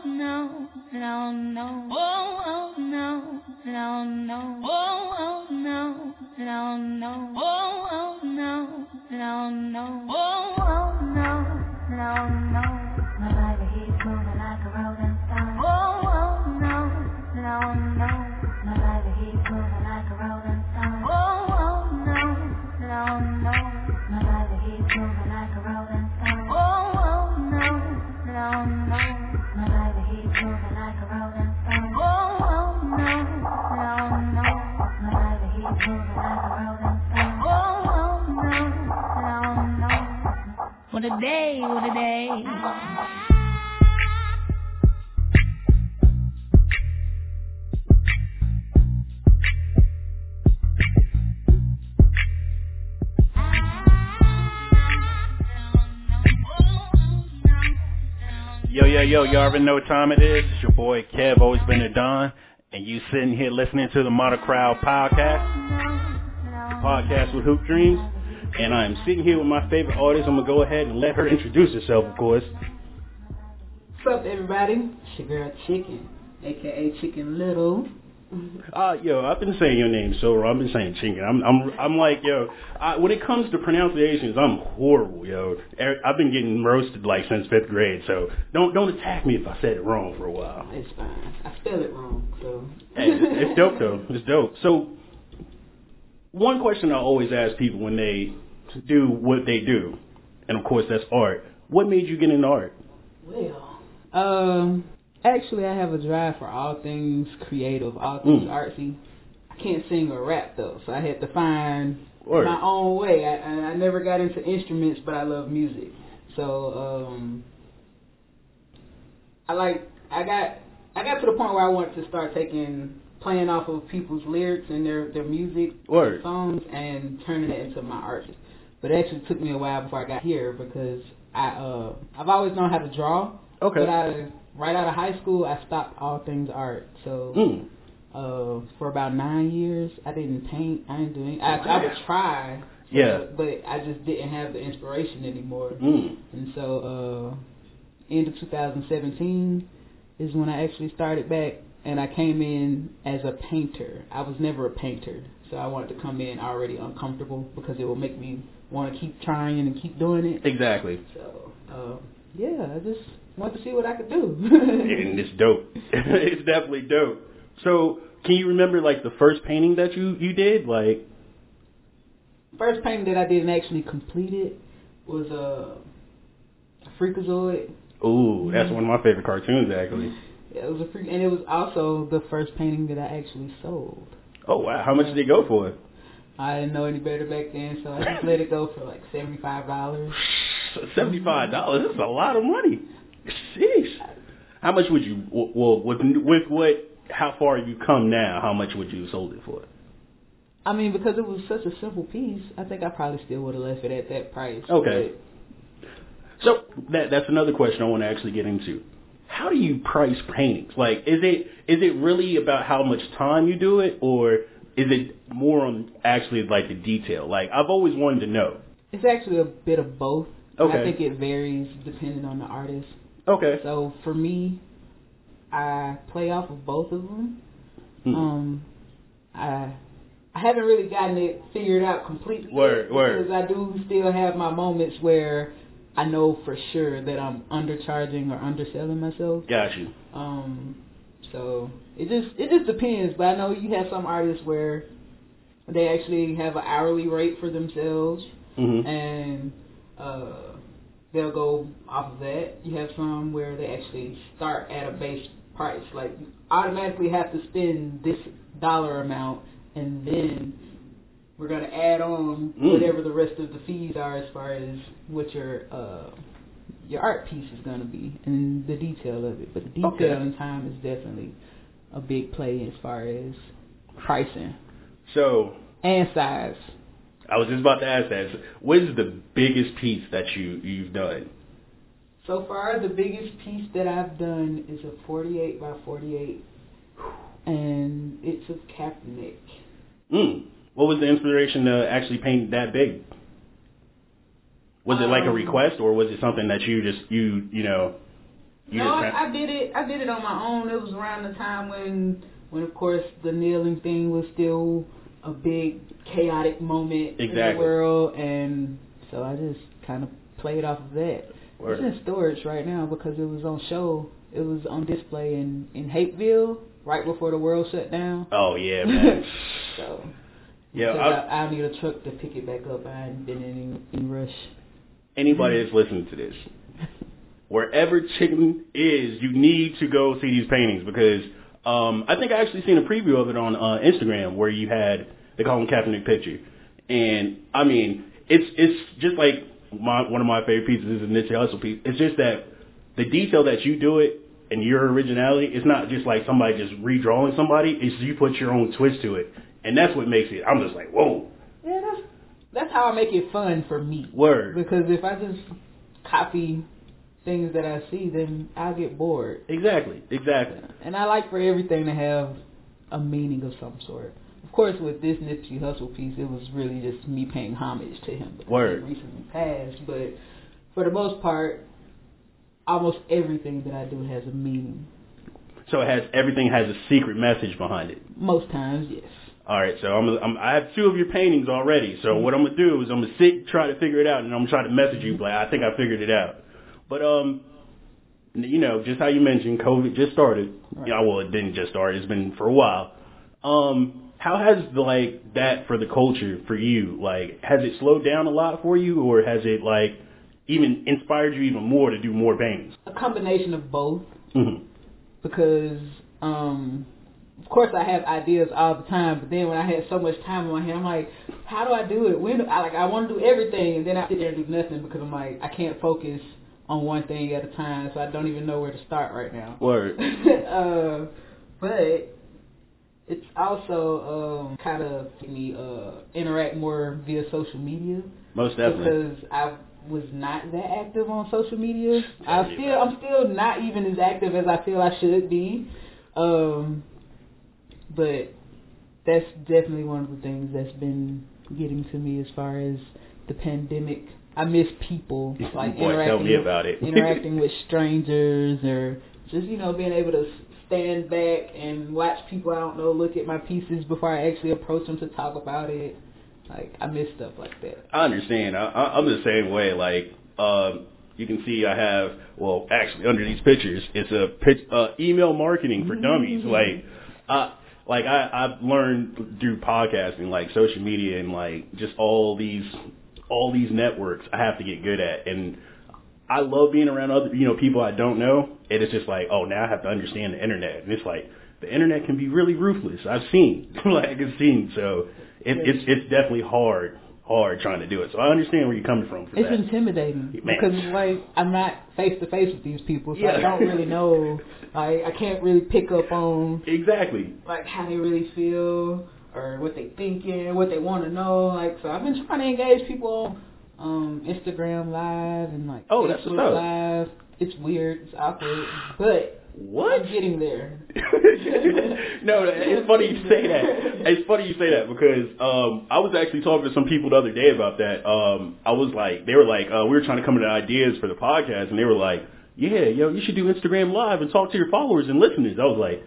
oh no, no, no, oh, oh no, no, no, oh, oh no, no, no, oh, oh no, no, no, oh, oh no, no, no. My body keeps moving like a rolling stone. Oh, oh no, no, no. My body keeps moving like a rolling stone. Oh, oh no, no, no. My body keeps moving like a rolling a day, what a day. Yo, yo, yo, you already know what time it is. It's your boy Kev, always been a Don, and you sitting here listening to the Modern CRWD podcast, podcast with Hoop Dreams, and I am sitting here with my favorite artist. I'm gonna go ahead and let her introduce herself, of course. What's up, everybody? It's your girl Chikin, aka Chicken Little. Uh, yo, I've been saying your name so wrong. I've been saying Chicken. I'm, I'm, I'm like, yo, I, when it comes to pronunciations, I'm horrible, yo. Er- I've been getting roasted like since fifth grade, so don't, don't attack me if I said it wrong for a while. It's fine. I spell it wrong, so. Hey, it's, it's dope though. It's dope. So, one question I always ask people when they do what they do, and of course that's art. What made you get into art? Well, um, actually, I have a drive for all things creative, all things Mm. artsy. I can't sing or rap though, so I had to find Word. my own way. I, I I never got into instruments, but I love music. So um, I like I got I got to the point where I wanted to start taking playing off of people's lyrics and their their music Word. songs and turning it into my art. But it actually took me a while before I got here because I uh I've always known how to draw. Okay. But I right out of high school I stopped all things art. So Mm. uh for about nine years I didn't paint. I didn't do anything. I I would try. Yeah. But I just didn't have the inspiration anymore. Mm. And so, uh, end of 2017 is when I actually started back, and I came in as a painter. I was never a painter, so I wanted to come in already uncomfortable because it will make me want to keep trying and keep doing it. Exactly. So, uh, yeah, I just wanted to see what I could do. and it's dope. it's definitely dope. So, can you remember like the first painting that you you did? Like, First painting that I did and actually completed was uh, a Freakazoid. ooh, that's one of my favorite cartoons actually. It was a freak, and it was also the first painting that I actually sold. Oh wow, how much did it go for? I didn't know any better back then, so I just let it go for like seventy five dollars. Seventy five dollars. That's a lot of money. Sheesh. How much would you? Well, with with what? How far you come now? How much would you have sold it for? I mean, because it was such a simple piece, I think I probably still would have left it at that price. Okay. So that that's another question I want to actually get into. How do you price paintings? Like, is it is it really about how much time you do it, or is it more on actually like the detail? Like, I've always wanted to know. It's actually a bit of both. Okay. I think it varies depending on the artist. Okay. So for me, I play off of both of them. Hmm. Um, I I haven't really gotten it figured out completely. Word. Because I do still have my moments where I know for sure that I'm undercharging or underselling myself. Got you. Um, so it just it just depends. But I know you have some artists where they actually have an hourly rate for themselves, hmm and uh, they'll go off of that. You have some where they actually start at a base price, like you automatically have to spend this dollar amount, and then we're gonna add on Mm. whatever the rest of the fees are as far as what your uh, your art piece is gonna be and the detail of it. But the detail Okay. and time is definitely a big play as far as pricing So and size. I was just about to ask that. What is the biggest piece that you you've done? So far, the biggest piece that I've done is a 48 by 48, and it's of Kaepernick. Mm. What was the inspiration to actually paint that big? Was it like a Um, request, or was it something that you just you you know You no, I, I did it. I did it on my own. It was around the time when, when of course the kneeling thing was still a big chaotic moment in the world, and so I just kind of played off of that. Word. It's in storage right now because it was on show. It was on display in in Hapeville right before the world shut down. Oh yeah, man. So yeah, I, I, need a truck to pick it back up. I hadn't been in any rush. anybody that's listening to this, wherever Chikin is, you need to go see these paintings because um, I think I actually seen a preview of it on uh, Instagram where you had they call him Kaepernick picture, and I mean it's it's just like my one of my favorite pieces is a Nipsey Hussle piece. It's just that the detail that you do it and your originality, it's not just like somebody just redrawing somebody. It's you put your own twist to it, and that's what makes it. I'm just like whoa, Yeah, that's that's how I make it fun for me. word. Because if I just copy things that I see, then I'll get bored. Exactly, exactly. And I like for everything to have a meaning of some sort. Of course, with this Nipsey Hussle piece, it was really just me paying homage to him. Word. He recently passed, but for the most part, almost everything that I do has a meaning. So it has everything has a secret message behind it. Most times, yes. All right, so I'm, I'm I have two of your paintings already. So what I'm gonna do is I'm gonna sit try to figure it out, and I'm gonna try to message you like I think I figured it out. But um, you know, just how you mentioned, COVID just started. Right. Yeah, well, it didn't just start. It's been for a while. Um, how has the, like that for the culture for you? Like, has it slowed down a lot for you, or has it like even inspired you even more to do more paintings? A combination of both. hmm because um of course I have ideas all the time, but then when I had so much time in my hand, I'm like, how do I do it? When do I like I want to do everything, and then I sit there and do nothing because I'm like I can't focus on one thing at a time, so I don't even know where to start right now. Word. uh, but it's also um, kind of me uh, interact more via social media Most definitely. because I was not that active on social media. I still I'm still not even as active as I feel I should be. Um but that's definitely one of the things that's been getting to me as far as the pandemic. I miss people like Boy, interacting tell me with, about it. interacting with strangers or just you know being able to stand back and watch people I don't know look at my pieces before I actually approach them to talk about it. Like I miss stuff like that. I understand. I, I, I'm the same way. Like, um, you can see I have, well, actually under these pictures, it's a pitch, uh, email marketing for dummies. Like, uh, like I, I've learned through podcasting, like social media and like just all these, all these networks I have to get good at. And I love being around other, you know, people I don't know. And it's just like, oh, now I have to understand the internet. And it's like, the internet can be really ruthless. I've seen, like I've seen. So it, it's, it's definitely hard, hard trying to do it. So I understand where you're coming from for It's that. intimidating Man. because like I'm not face to face with these people, so I don't really know. Like I can't really pick up on Exactly. like how they really feel or what they thinking, what they want to know. Like so, I've been trying to engage people on um, Instagram Live and like Oh, that's Facebook what's up. Live. It's weird, it's awkward, but What? I'm getting there. no, it's funny you say that. It's funny you say that because um, I was actually talking to some people the other day about that. Um, I was like, they were like, uh, we were trying to come up with ideas for the podcast, and they were like, yeah, yo, you should do Instagram Live and talk to your followers and listeners. I was like,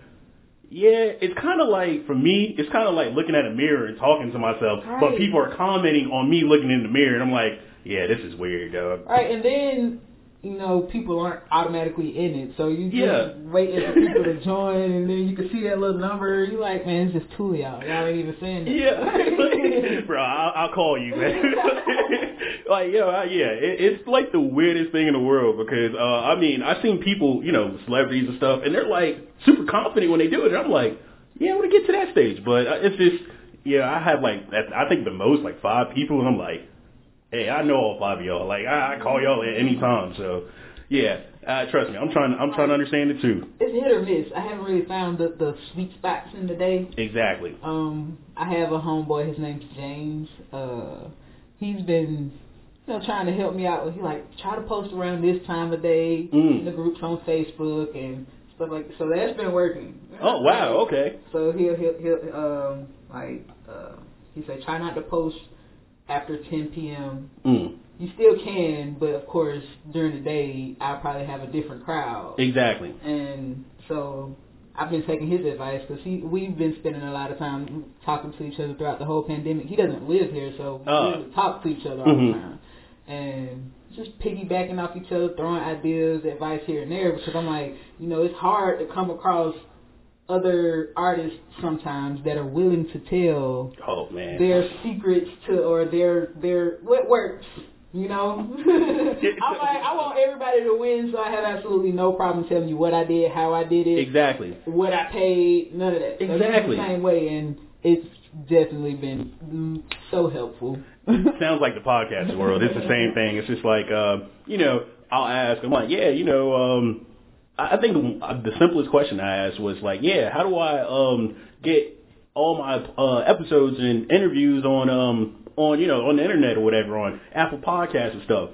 yeah, it's kind of like for me, it's kind of like looking at a mirror and talking to myself, but people are commenting on me looking in the mirror, and I'm like, yeah, this is weird, dog. All right, and then you know people aren't automatically in it, so you just Yeah. waiting for people to join, and then you can see that little number. You're like, man, it's just two of y'all. Y'all ain't even saying that. Yeah, bro, I'll, I'll call you, man. like, yo, I, yeah, it, it's like the weirdest thing in the world because, uh, I mean, I've seen people, you know, celebrities and stuff, and they're like super confident when they do it. And I'm like, yeah, I want to get to that stage, but uh, it's just, yeah, I have like, I think the most like five people, and I'm like, hey, I know all five of y'all. Like, I, I call y'all at any time, so yeah, uh, trust me, I'm trying, I'm trying to understand it too. It's hit or miss. I haven't really found the, the sweet spots in the day. Exactly. Um, I have a homeboy. His name's James. Uh, he's been, you know, trying to help me out. He like try to post around this time of day Mm. in the groups on Facebook and stuff like. So that's been working. Oh wow, okay. So he'll he'll, he'll um like uh, he said try not to post after 10 p.m. Mm. you still can, but of course during the day I'll probably have a different crowd. Exactly. And so I've been taking his advice because he we've been spending a lot of time talking to each other throughout the whole pandemic. He doesn't live here, so Uh. we talk to each other all Mhm. the time, and just piggybacking off each other, throwing ideas, advice here and there. Because I'm like, you know, it's hard to come across other artists sometimes that are willing to tell Oh man. their secrets to or their their what works. You know, I'm like I want everybody to win, so I have absolutely no problem telling you what I did, how I did it, Exactly. what I paid, none of that. Exactly. the same way, and it's definitely been so helpful. Sounds like the podcast world. It's the same thing. It's just like, uh, you know, I'll ask. I'm like, yeah, you know, um, I think the simplest question I asked was like, yeah, how do I um get all my uh, episodes and interviews on um on you know on the internet or whatever on Apple Podcasts and stuff?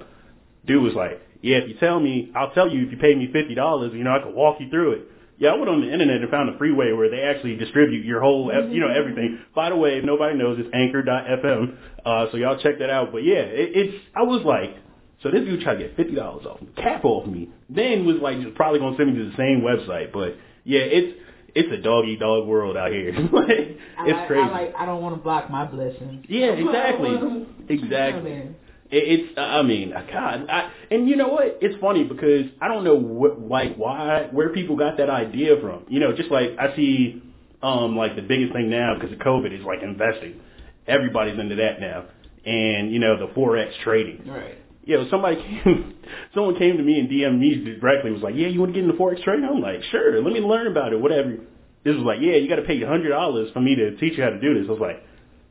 Dude was like, yeah, if you tell me, I'll tell you if you pay me fifty dollars, you know, I can walk you through it. Yeah, I went on the internet and found a freeway where they actually distribute your whole, you know, everything. By the way, if nobody knows, it's Anchor.fm. Uh, so y'all check that out. But yeah, it, it's. I was like, so this dude tried to get fifty dollars off, me, cap off me. Then was like, just probably gonna send me to the same website. But yeah, it's it's a dog eat dog world out here. it's I crazy. I like I don't want to block my blessings. Yeah, exactly. Exactly. It, it's, I mean, God, I, and you know what? It's funny because I don't know what, like, why, where people got that idea from. You know, just like I see, um, like the biggest thing now because of COVID is like investing. Everybody's into that now, and you know the forex trading. Right. You know, somebody came, someone came to me and DM'd me directly. Was like, "Yeah, you want to get into forex trading?" I'm like, "Sure, let me learn about it, whatever." This was like, "Yeah, you got to pay hundred dollars for me to teach you how to do this." I was like,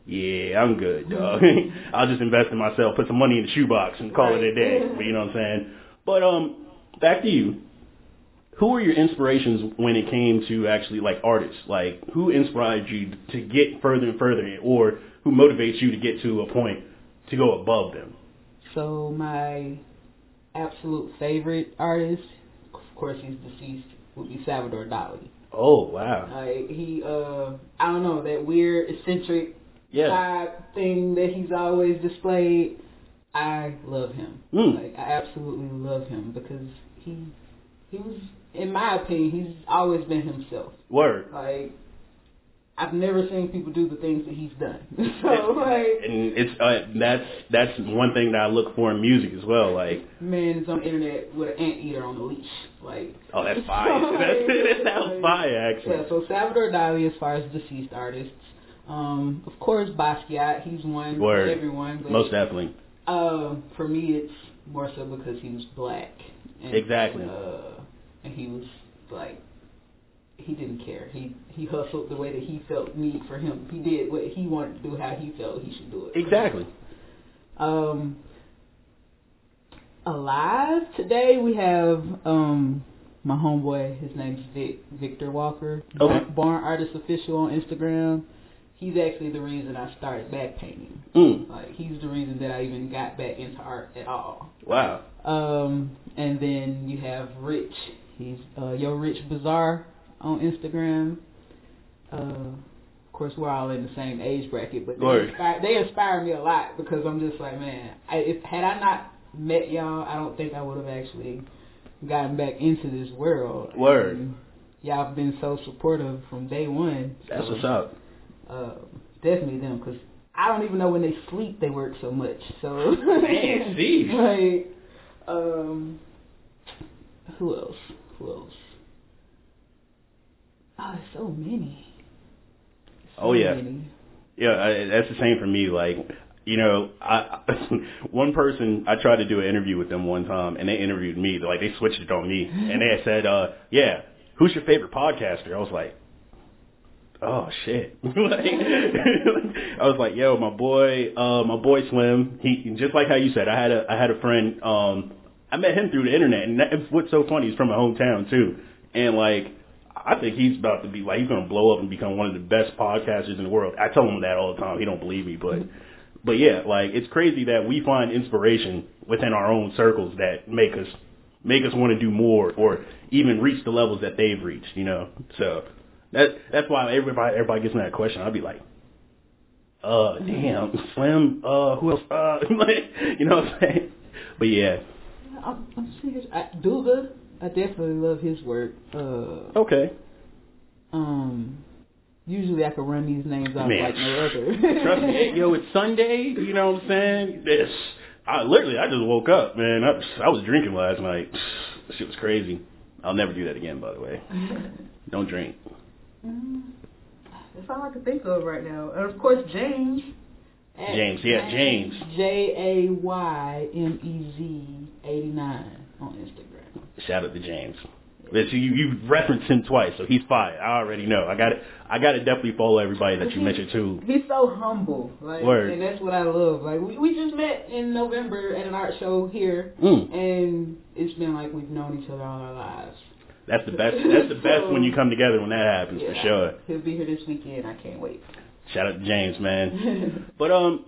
"Yeah, I'm good, dog. I'll just invest in myself, put some money in the shoebox, and call it a day." But you know what I'm saying? But um, back to you. Who were your inspirations when it came to actually like artists? Like, who inspired you to get further and further, or who motivates you to get to a point to go above them? So my absolute favorite artist, of course he's deceased, would be Salvador Dali. Oh wow. Like he, uh, I don't know that weird eccentric Yeah. thing that he's always displayed. I love him. Mm. Like I absolutely love him because he, he was, in my opinion, he's always been himself. Word. Like I've never seen people do the things that he's done. so like, And it's uh, that's that's one thing that I look for in music as well. Like, man is on the internet with an anteater on the leash. Like oh, that's fire. that's that sounds fire actually. Yeah, so Salvador Dali, as far as deceased artists, um, of course Basquiat, he's one Word. for everyone. But, Most definitely. uh, for me, it's more so because he was black. And, Exactly. Uh, and he was like, he didn't care. He he hustled the way that he felt need for him. He did what he wanted to do, how he felt he should do it. Exactly. Um, alive today we have um my homeboy. His name's Vic Victor Walker. Okay. Born, Born Artist Official on Instagram. He's actually the reason I started back painting. Mm. Like he's the reason that I even got back into art at all. Wow. Um, and then you have Rich. He's uh, Yo Rich Bazaar on Instagram. Uh, of course, we're all in the same age bracket, but they Word. inspire, they inspire me a lot because I'm just like, man, I, if had I not met y'all, I don't think I would have actually gotten back into this world. Word. And y'all have been so supportive from day one. That's what's up. Uh, definitely them because I don't even know when they sleep they work so much. So Man, like, um, who else? Who else? Oh, so many. So Oh, yeah. many. Yeah, I, that's the same for me. Like, you know, I one person I tried to do an interview with them one time, and they interviewed me. Like, they switched it on me, and they said, uh, "Yeah, who's your favorite podcaster?" I was like, "Oh shit!" like, I was like, "Yo, my boy, uh, my boy Slim. He just like how you said. I had a I had a friend. Um, I met him through the internet, and that, what's so funny, he's from my hometown too, and like." I think he's about to be like he's gonna blow up and become one of the best podcasters in the world. I tell him that all the time. He don't believe me, but but yeah, like it's crazy that we find inspiration within our own circles that make us make us want to do more or even reach the levels that they've reached. You know, so that that's why everybody everybody gets in that question. I'd be like, uh, damn, Slim, uh, who else? Uh, you know what I'm saying? But yeah. I'm, I'm serious. I, Duga, I definitely love his work. Uh, Okay. um, usually I can run these names off Man. like no other. Trust me, yo, it's Sunday. You know what I'm saying? This, I literally, I just woke up, man. I, I was drinking last night. That shit was crazy. I'll never do that again, by the way. Don't drink. Mm, That's all I can think of right now. And of course, James. James, yeah, James. J A Y M E Z eighty nine on Instagram. Shout out to James. You you referenced him twice, so he's fine. I already know. I got to I got to definitely follow everybody that you mentioned too. He's so humble, like, Word. and that's what I love. Like we, we just met in November at an art show here, Mm. and it's been like we've known each other all our lives. That's the best. That's the best when you come together when that happens for sure. He'll be here this weekend. I can't wait. Shout out to James, man. But um,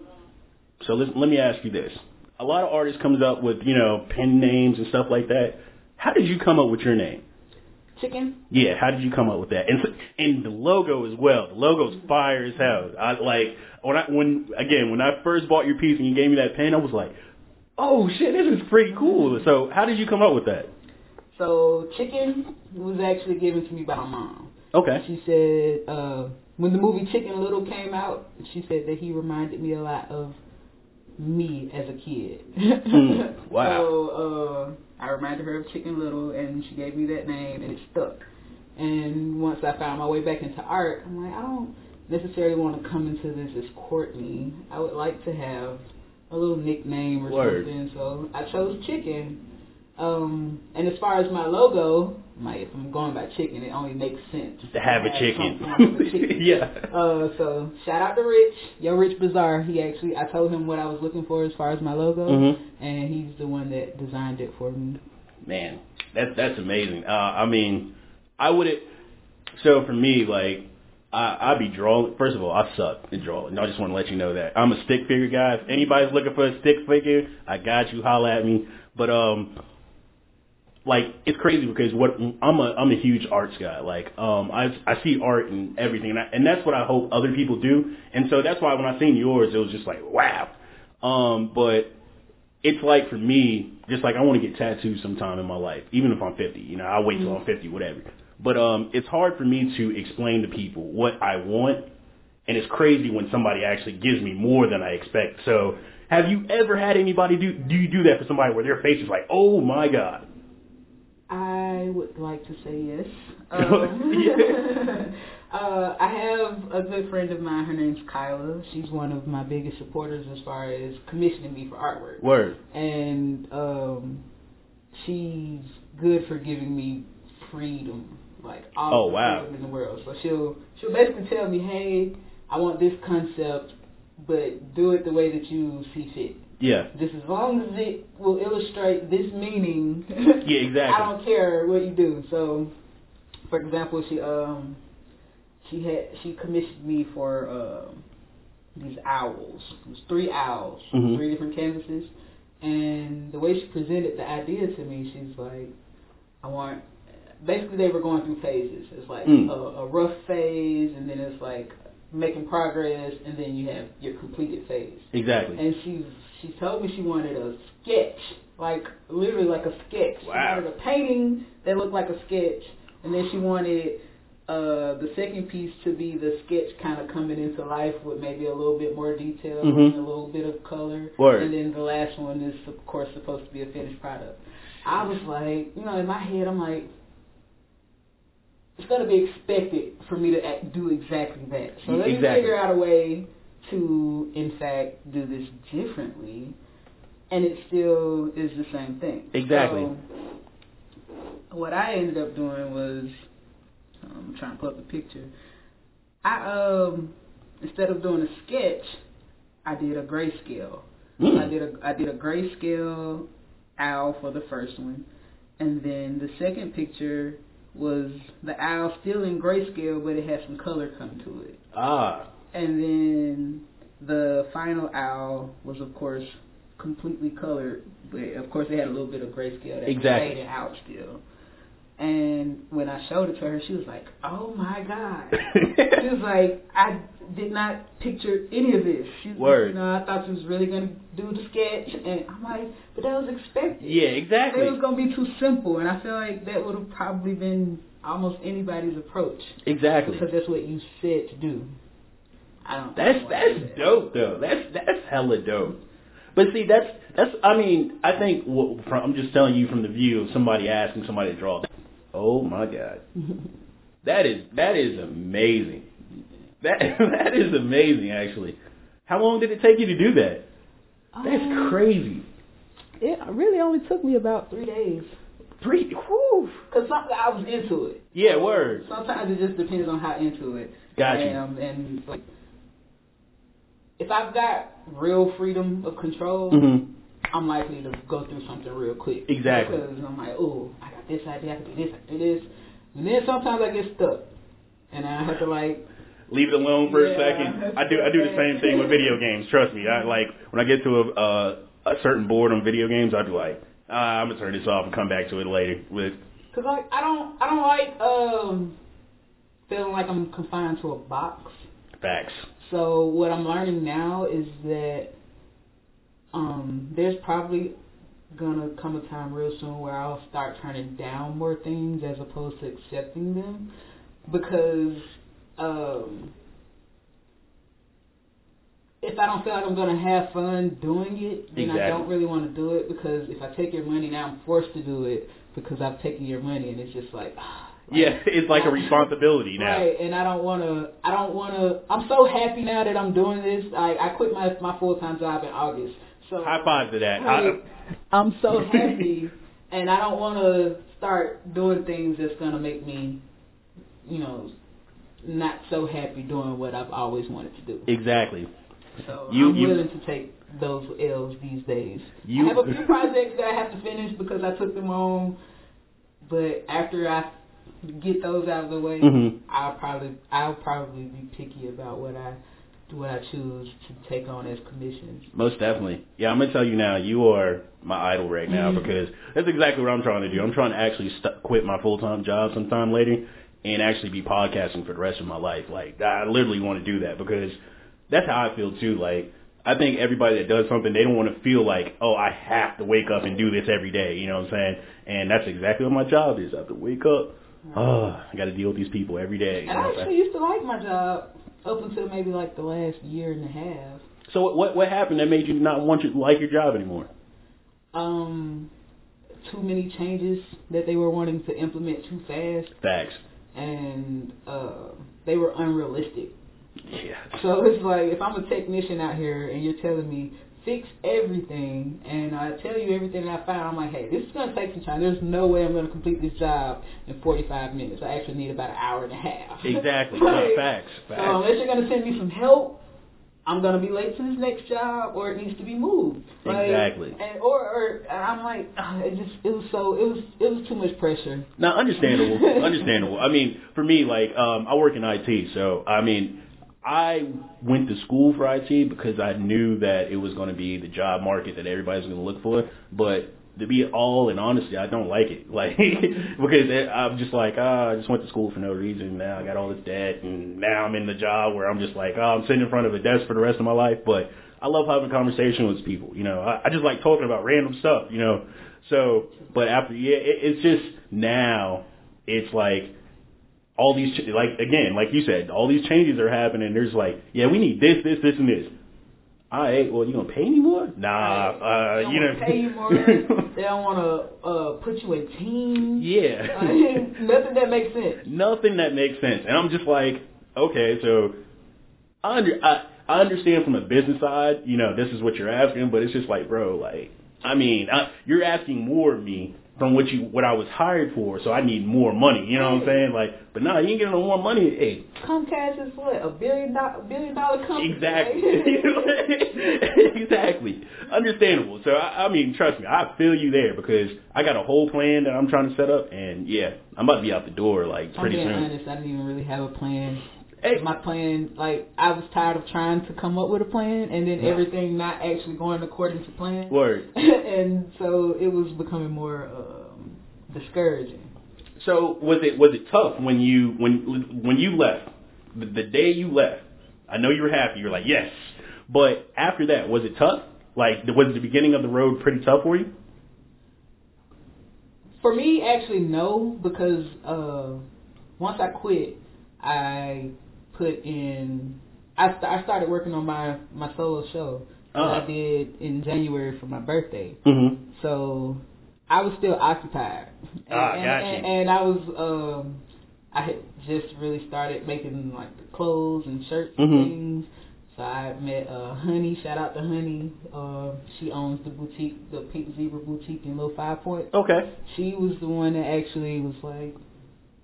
so let, let me ask you this: a lot of artists comes up with you know pen names and stuff like that. How did you come up with your name? Chikin. Yeah, how did you come up with that? And and the logo as well. The logo's fire as hell. I like when I when again when I first bought your piece and you gave me that pen, I was like, oh shit, this is pretty cool. So how did you come up with that? So Chikin was actually given to me by my mom. Okay. She said uh, when the movie Chicken Little came out, she said that he reminded me a lot of me as a kid. Hmm, wow. So uh, I reminded her of Chicken Little, and she gave me that name, and it stuck. And once I found my way back into art, I'm like, I don't necessarily want to come into this as Courtney. I would like to have a little nickname or Word. something. So I chose Chikin. Um, and as far as my logo, my, if I'm going by Chikin, it only makes sense To have a chicken. of chicken. yeah. Uh, so shout out to Rich, Yo Rich Bazaar. He actually, I told him what I was looking for as far as my logo, Mhm. and he's the one that designed it for me. Man, that's that's amazing. Uh, I mean, I would. So for me, like, I I be drawing. First of all, I suck at drawing. I just want to let you know that I'm a stick figure guy. If anybody's looking for a stick figure, I got you. Holla at me. But um, like it's crazy because what I'm a I'm a huge arts guy. Like um, I I see art and everything, and, I, and that's what I hope other people do. And so that's why when I seen yours, it was just like wow. Um, but it's like for me, just like I want to get tattoos sometime in my life, even if I'm 50. You know, I'll wait till I'm 50, whatever. But um, it's hard for me to explain to people what I want, and it's crazy when somebody actually gives me more than I expect. So, have you ever had anybody do do you do that for somebody where their face is like, oh my god? I would like to say yes. Um, uh, I have a good friend of mine. Her name's Kyla. She's one of my biggest supporters as far as commissioning me for artwork. Word. and um, she's good for giving me freedom, like all Oh, the wow. freedom in the world. So she'll she'll basically tell me, hey, I want this concept, but do it the way that you see fit. Yeah. Just as long as it will illustrate this meaning. Yeah, exactly. I don't care what you do. So, for example, she um she had she commissioned me for um these owls. It was three owls, Mhm. three different canvases, and the way she presented the idea to me, she's like, I want. Basically, they were going through phases. It's like Mm. a, a rough phase, and then it's like making progress, and then you have your completed phase. Exactly. And she she told me she wanted a sketch, like literally like a sketch. Wow. She Wow. wanted a painting that looked like a sketch, and then she wanted uh the second piece to be the sketch kind of coming into life with maybe a little bit more detail Mhm. and a little bit of color. Word. And then the last one is of course supposed to be a finished product. I was like, you know, in my head, I'm like. It's gonna be expected for me to act, do exactly that. So let me figure out a way to, in fact, do this differently, and it still is the same thing. Exactly. So, what I ended up doing was, um, I'm trying to pull up the picture. I um, instead of doing a sketch, I did a grayscale. Mm. I did a I did a grayscale owl for the first one, and then the second picture was the owl still in grayscale, but it had some color come to it. Ah. And then the final owl was, of course, completely colored, but of course it had a little bit of grayscale that Exactly. faded out still. And when I showed it to her, she was like, "Oh my god!" she was like, "I did not picture any of this." She was Word. Like, you know, I thought she was really gonna do the sketch, and I'm like, "But that was expected." yeah, exactly. It was gonna be too simple, and I feel like that would have probably been almost anybody's approach Exactly. because that's what you said to do. I don't. That's I don't wanna do that's dope though. That's that's hella dope. But see, that's that's. I mean, I think what, from, I'm just telling you from the view of somebody asking somebody to draw. Oh my god, that is that is amazing. That that is amazing, actually. How long did it take you to do that? That's Um, crazy. It really only took me about three days. Three. Whew. Cause something I was into it. Yeah, word. Sometimes it just depends on how into it Gotcha. I am, and like, if I've got real freedom of control, hmm I'm likely to go through something real quick. Exactly. Because I'm like, oh, I got this idea, I can do this, I can do this, and then sometimes I get stuck, and I have to like, Leave it alone for a second. I do. I do the same thing with video games. Trust me. I like when I get to a uh, a certain board on video games. I'd be like, uh, I'm gonna turn this off and come back to it later. With cause like I don't, I don't like um feeling like I'm confined to a box. facts. So what I'm learning now is that um, there's probably gonna come a time real soon where I'll start turning down more things as opposed to accepting them because um, if I don't feel like I'm gonna have fun doing it, then I don't really want to do it because if I take your money now, I'm forced to do it because I've taken your money, and it's just like. Yeah, it's like a responsibility now. Right, and I don't want to. I don't want to. I'm so happy now that I'm doing this. I I quit my my full time job in August. So High five to that. Right. I'm so happy, and I don't want to start doing things that's gonna make me, you know, not so happy doing what I've always wanted to do. exactly. So You- I'm you- willing to take those L's these days. You- I have a few projects that I have to finish because I took them on, but after I get those out of the way, Mhm. I'll probably I'll probably be picky about what I what I choose to take on as commissions. Most definitely. Yeah, I'm gonna tell you now. You are my idol right now Mhm. because that's exactly what I'm trying to do. I'm trying to actually st- quit my full time job sometime later and actually be podcasting for the rest of my life. Like I literally want to do that because that's how I feel too. Like I think everybody that does something, they don't want to feel like, oh, I have to wake up and do this every day. You know what I'm saying? And that's exactly what my job is. I have to wake up. Oh, I got to deal with these people every day. You And know I actually used to like my job up until maybe like the last year and a half. So what- what what happened that made you not want to like your job anymore? Um, too many changes that they were wanting to implement too fast, Facts. and uh, they were unrealistic. Yeah. So it's like if I'm a technician out here and you're telling me fix everything, and I tell you everything that I found, I'm like, hey, this is gonna take some time. There's no way I'm gonna complete this job in 45 minutes. I actually need about an hour and a half. Exactly. Like, No, facts. So Facts. unless you're gonna send me some help, I'm gonna be late to this next job, or it needs to be moved. Like, Exactly. And or or I'm like, ugh, it just it was so it was it was too much pressure. Now, understandable. understandable. I mean, for me, like, um, I work in IT, so I mean, I went to school for IT because I knew that it was going to be the job market that everybody's going to look for. But to be all in honesty, I don't like it. Like, because I'm just like, ah, I just went to school for no reason. Now I got all this debt, and now I'm in the job where I'm just like, oh, I'm sitting in front of a desk for the rest of my life. But I love having conversation with people. You know, I, I just like talking about random stuff. You know, so but after yeah, it, it's just now it's like all these ch- like again, like you said, all these changes are happening. There's like, yeah, we need this, this, this, and this. All right, well, you gonna pay me more? Nah, they uh, don't you know, pay you more. they don't want to uh, put you in teams. yeah, nothing that makes sense. nothing that makes sense. And I'm just like, okay, so I under I, I understand from a business side, you know, this is what you're asking, but it's just like, bro, like, I mean, I, you're asking more of me from what you what I was hired for, so I need more money. You know what I'm saying? Like, but nah, you ain't getting no more money. Hey, Comcast is what a billion dollar billion dollar company. Exactly. right? exactly. Understandable. So I, I mean, trust me, I feel you there because I got a whole plan that I'm trying to set up, and yeah, I'm about to be out the door like pretty I'm pretty being soon. honest. I didn't even really have a plan. Hey, My plan, like, I was tired of trying to come up with a plan, and then everything not actually going according to plan. word. and so it was becoming more um, discouraging. So was it was it tough when you when when you left the, the day you left? I know you were happy. You're like yes, but after that, was it tough? Like was the beginning of the road pretty tough for you? For me, actually, no, because uh, once I quit, I put in. I, st- I started working on my my solo show that Uh-huh. I did in January for my birthday. Mm-hmm. So I was still occupied. And, Ah, and, got you. and, and I was um I had just really started making like the clothes and shirts and Mhm. things. So I met uh Honey, shout out to Honey. Uh she owns the boutique, the Pink Zebra boutique in Little Five Point. Okay. She was the one that actually was like,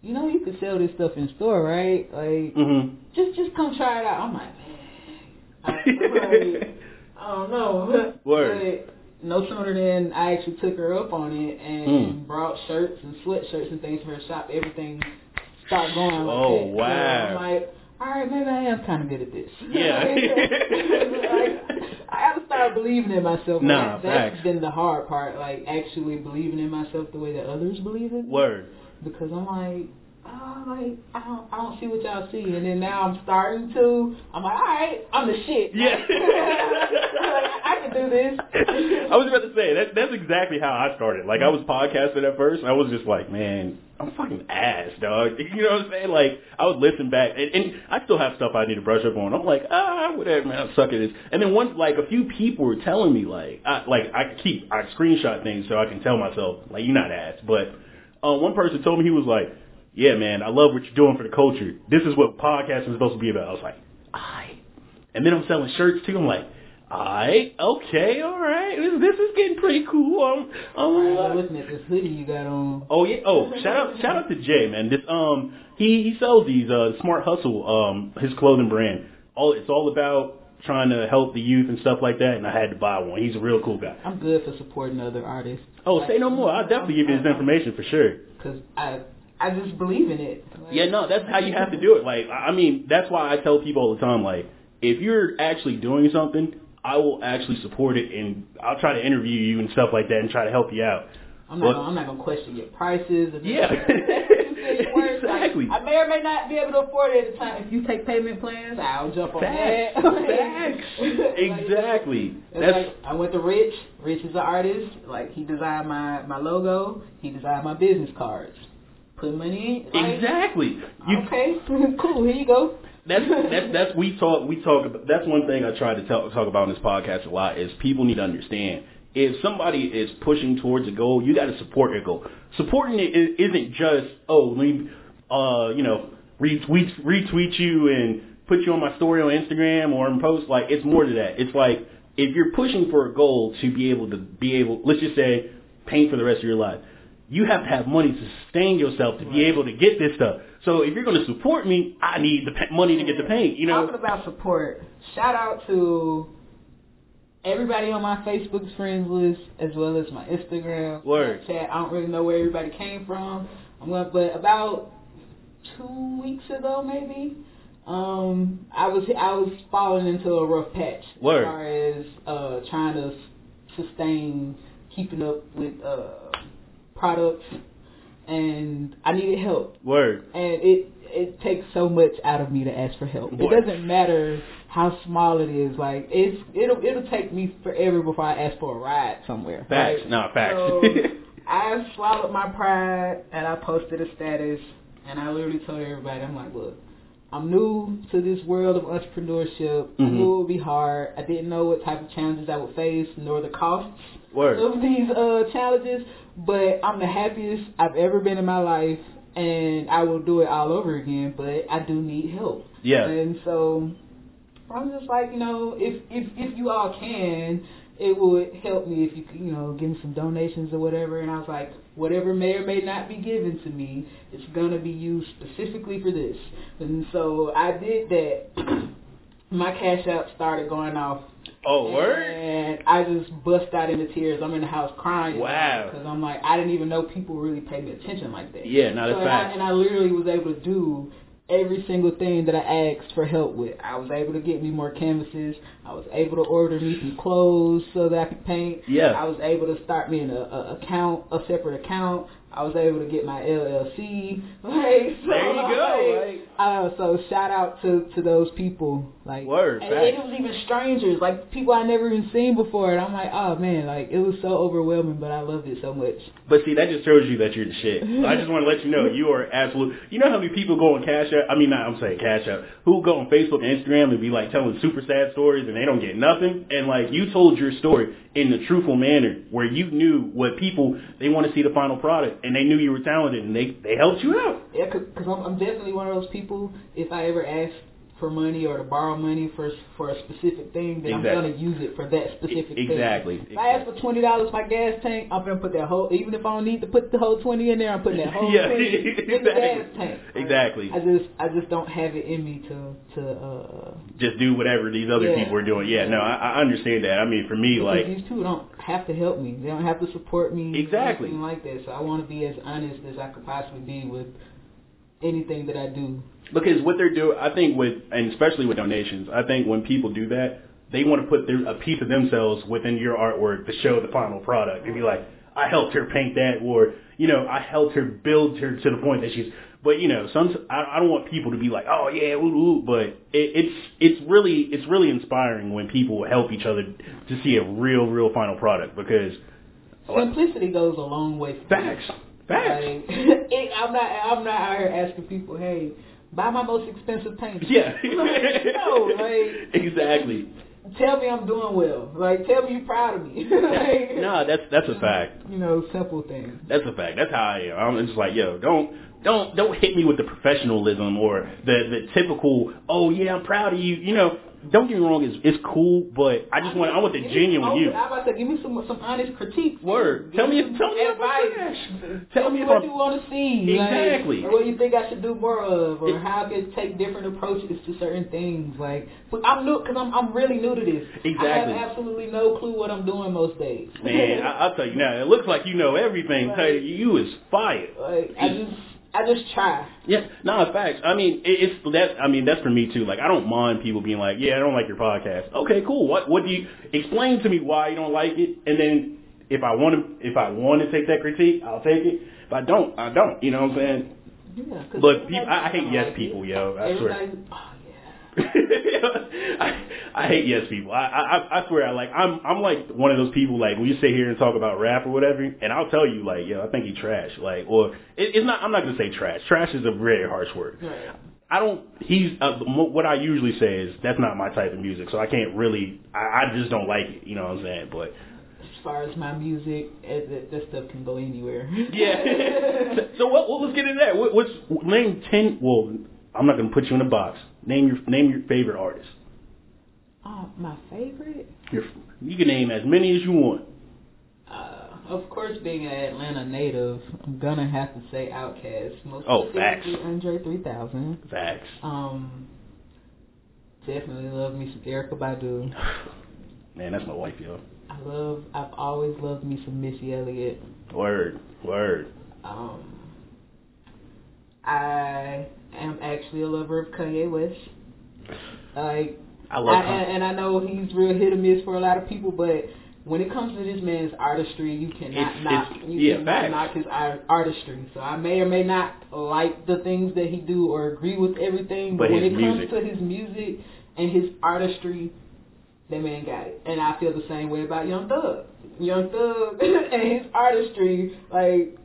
you know, you could sell this stuff in store, right? Like Mm-hmm. just just come try it out. I'm like, man, I, don't know. Word. But no sooner than I actually took her up on it and Mm. brought shirts and sweatshirts and things for her shop, everything started going like Oh. So wow. I'm like, all right, maybe I am kind of good at this. Yeah. like, I have to start believing in myself. Nah, That- that's been the hard part, like actually believing in myself the way that others believe in me Word. Because I'm like, oh, like I don't, I don't see what y'all see, and then now I'm starting to. I'm like, all right, I'm the shit. Yeah. like, I can do this. I was about to say that that's exactly how I started. Like I was podcasting at first, and I was just like, man, I'm fucking ass, dog. You know what I'm saying? Like I would listen back, and, and I still have stuff I need to brush up on. I'm like, ah, whatever, man, I suck at this. And then once, like a few people were telling me, like, I like I keep I screenshot things so I can tell myself, like, you're not ass. But uh, one person told me he was like, yeah, man, I love what you're doing for the culture. This is what podcasting is supposed to be about. I was like, I. And then I'm selling shirts too. I'm like, alright, okay, alright. This, this is getting pretty cool. I'm, I'm, I'm looking at this hoodie you got on. Oh yeah. Oh, shout out shout out to Jay, man. This um he he sells these uh Smart Hustle um his clothing brand. All it's all about trying to help the youth and stuff like that. And I had to buy one. He's a real cool guy. I'm good for supporting other artists. Oh, say no more. I'll definitely give you his information for sure. because I I just believe in it. Like, Yeah, no, that's how you have to do it. Like, I mean, that's why I tell people all the time, like, if you're actually doing something, I will actually support it, and I'll try to interview you and stuff like that, and try to help you out. I'm not, But- gonna, I'm not gonna question your prices. Yeah. Exactly. I may or may not be able to afford it at the time. If you take payment plans, I'll jump on Facts. that. Facts. Exactly. It's That's like I went to Rich. Rich is an artist. Like he designed my my logo. He designed my business cards. Put money in. Like, exactly. You okay, cool. Here you go. that's that's that's we talk we talk about that's one thing I try to tell, talk about on this podcast a lot is people need to understand if somebody is pushing towards a goal you got to support their goal supporting it isn't just oh let me uh you know retweet retweet you and put you on my story on Instagram or in post like it's more to that it's like if you're pushing for a goal to be able to be able let's just say paint for the rest of your life you have to have money to sustain yourself to be able to get this stuff. So if you're going to support me, I need the money to get the paint. You know, Talking about support, shout out to everybody on my Facebook friends list as well as my Instagram, Word. Snapchat. I don't really know where everybody came from. I'm going, but about two weeks ago, maybe. Um, I was I was falling into a rough patch Word. as far as uh, trying to sustain keeping up with uh, products, and I needed help word. and it it takes so much out of me to ask for help. Boy. It doesn't matter how small it is. Like it's it'll it'll take me forever before I ask for a ride somewhere. Facts. right? Facts. So I swallowed my pride and I posted a status and I literally told everybody, I'm like, look. I'm new to this world of entrepreneurship. I Mhm. knew it would be hard. I didn't know what type of challenges I would face, nor the costs Word. of these uh, challenges, but I'm the happiest I've ever been in my life, and I will do it all over again. But I do need help, Yeah. and so I'm just like, you know, if if if you all can, it would help me if you could, you know, give me some donations or whatever. And I was like, whatever may or may not be given to me, it's gonna be used specifically for this. And so I did that. my cash app started going off Oh, word. and I just bust out into tears. I'm in the house crying. Wow. Because I'm like, I didn't even know people really pay me attention like that. Yeah, no, that's so and I, and I literally was able to do every single thing that I asked for help with. I was able to get me more canvases. I was able to order me some clothes so that I could paint. Yeah. I was able to start me an a, a account, a separate account. I was able to get my LLC. Like, so, There you go, Like, uh, so shout out to to those people. Like, Word, and, and it was even strangers, like people I never even seen before. And I'm like, oh man, like it was so overwhelming, but I loved it so much. But see, that just shows you that you're the shit. I just want to let you know you are absolute. You know how many people go on Cash App? I mean, not I'm saying Cash App. Who go on Facebook and Instagram and be like telling super sad stories and they don't get nothing. And like you told your story in the truthful manner where you knew what people they want to see the final product and they knew you were talented and they they helped you out. Yeah, because I'm, I'm definitely one of those people. If I ever ask for money or to borrow money for for a specific thing, then Exactly. I'm gonna use it for that specific thing. Exactly. If I ask for twenty dollars for my gas tank, I'm gonna put that whole. Even if I don't need to put the whole twenty in there, I'm putting that whole Yeah, twenty in the gas tank. Exactly. I just I just don't have it in me to to uh. Just do whatever these other Yeah. people are doing. Yeah, no, I, I understand that. I mean, for me, Because like these two don't have to help me. They don't have to support me. Exactly. Like that. So I want to be as honest as I could possibly be with anything that I do. Because what they're doing, I think with, and especially with donations, I think when people do that, they want to put their, a piece of themselves within your artwork to show the final product and be like, I helped her paint that, or you know, I helped her build her to the point that she's. But you know, some I, I don't want people to be like, oh yeah, ooh, ooh. But it, it's it's really it's really inspiring when people help each other to see a real real final product because Simplicity goes a long way. Facts facts. Like, it, I'm not. I'm not out here asking people, hey, buy my most expensive painting. Yeah. no, like exactly. tell me I'm doing well. Like tell me you're proud of me. like, No, that's that's a fact. You know, simple things. That's a fact. That's how I am. I'm just like, yo, don't don't don't hit me with the professionalism or the the typical, oh yeah, I'm proud of you. You know, don't get me wrong, it's it's cool, but I just want I want the genuine you. I'm about to give me some some honest critique. Word. Give Tell me tell me advice. Tell Tell me what you want to see. Exactly. Like, or what you think I should do more of, or It- how I could take different approaches to certain things. Like, but I'm new because I'm I'm really new to this. Exactly. I have absolutely no clue what I'm doing most days. man. I, I'll tell you now. It looks like you know everything. Tell you, you is fired. like, I just I just try. Yeah, no, facts. I mean, it, it's that. I mean, that's for me too. Like, I don't mind people being like, "Yeah, I don't like your podcast." Okay, cool. What What do you explain to me why you don't like it? And then if I want to, if I want to take that critique, I'll take it. If I don't, I don't. You know what I'm saying? Yeah, But people- I hate yes like people, it. yo, I swear. I, I hate yes people. I, I I swear I like I'm I'm like one of those people like when you sit here and talk about rap or whatever, and I'll tell you like yo I think he trash like or it, it's not I'm not gonna say trash. Trash is a very harsh word. Right. I don't. He's uh, what I usually say is that's not my type of music, so I can't really. I, I just don't like it. You know what I'm saying? But As far as my music, eh, that, stuff can go anywhere. yeah. so what? Well, let's get into that. What, what's name ten? Well, I'm not gonna put you in a box. Name your name your favorite artist. Oh, my favorite? Your, you can name as many as you want. Uh, of course, being an Atlanta native, I'm gonna have to say Outkast. Most Oh, facts. Andre 3000. Facts. Um, definitely love me some Erykah Badu. Man, that's my wife, yo. I love. I've always loved me some Missy Elliott. Word, word. Um, I am actually a lover of Kanye West. Like, I love. I, and, and I know he's real hit or miss for a lot of people, but when it comes to this man's artistry, you cannot It's- knock it's- you yeah, cannot knock his ar- artistry. So I may or may not like the things that he do or agree with everything, but, But when it music. comes to his music and his artistry, that man got it. And I feel the same way about Young Thug. Young Thug and his artistry, like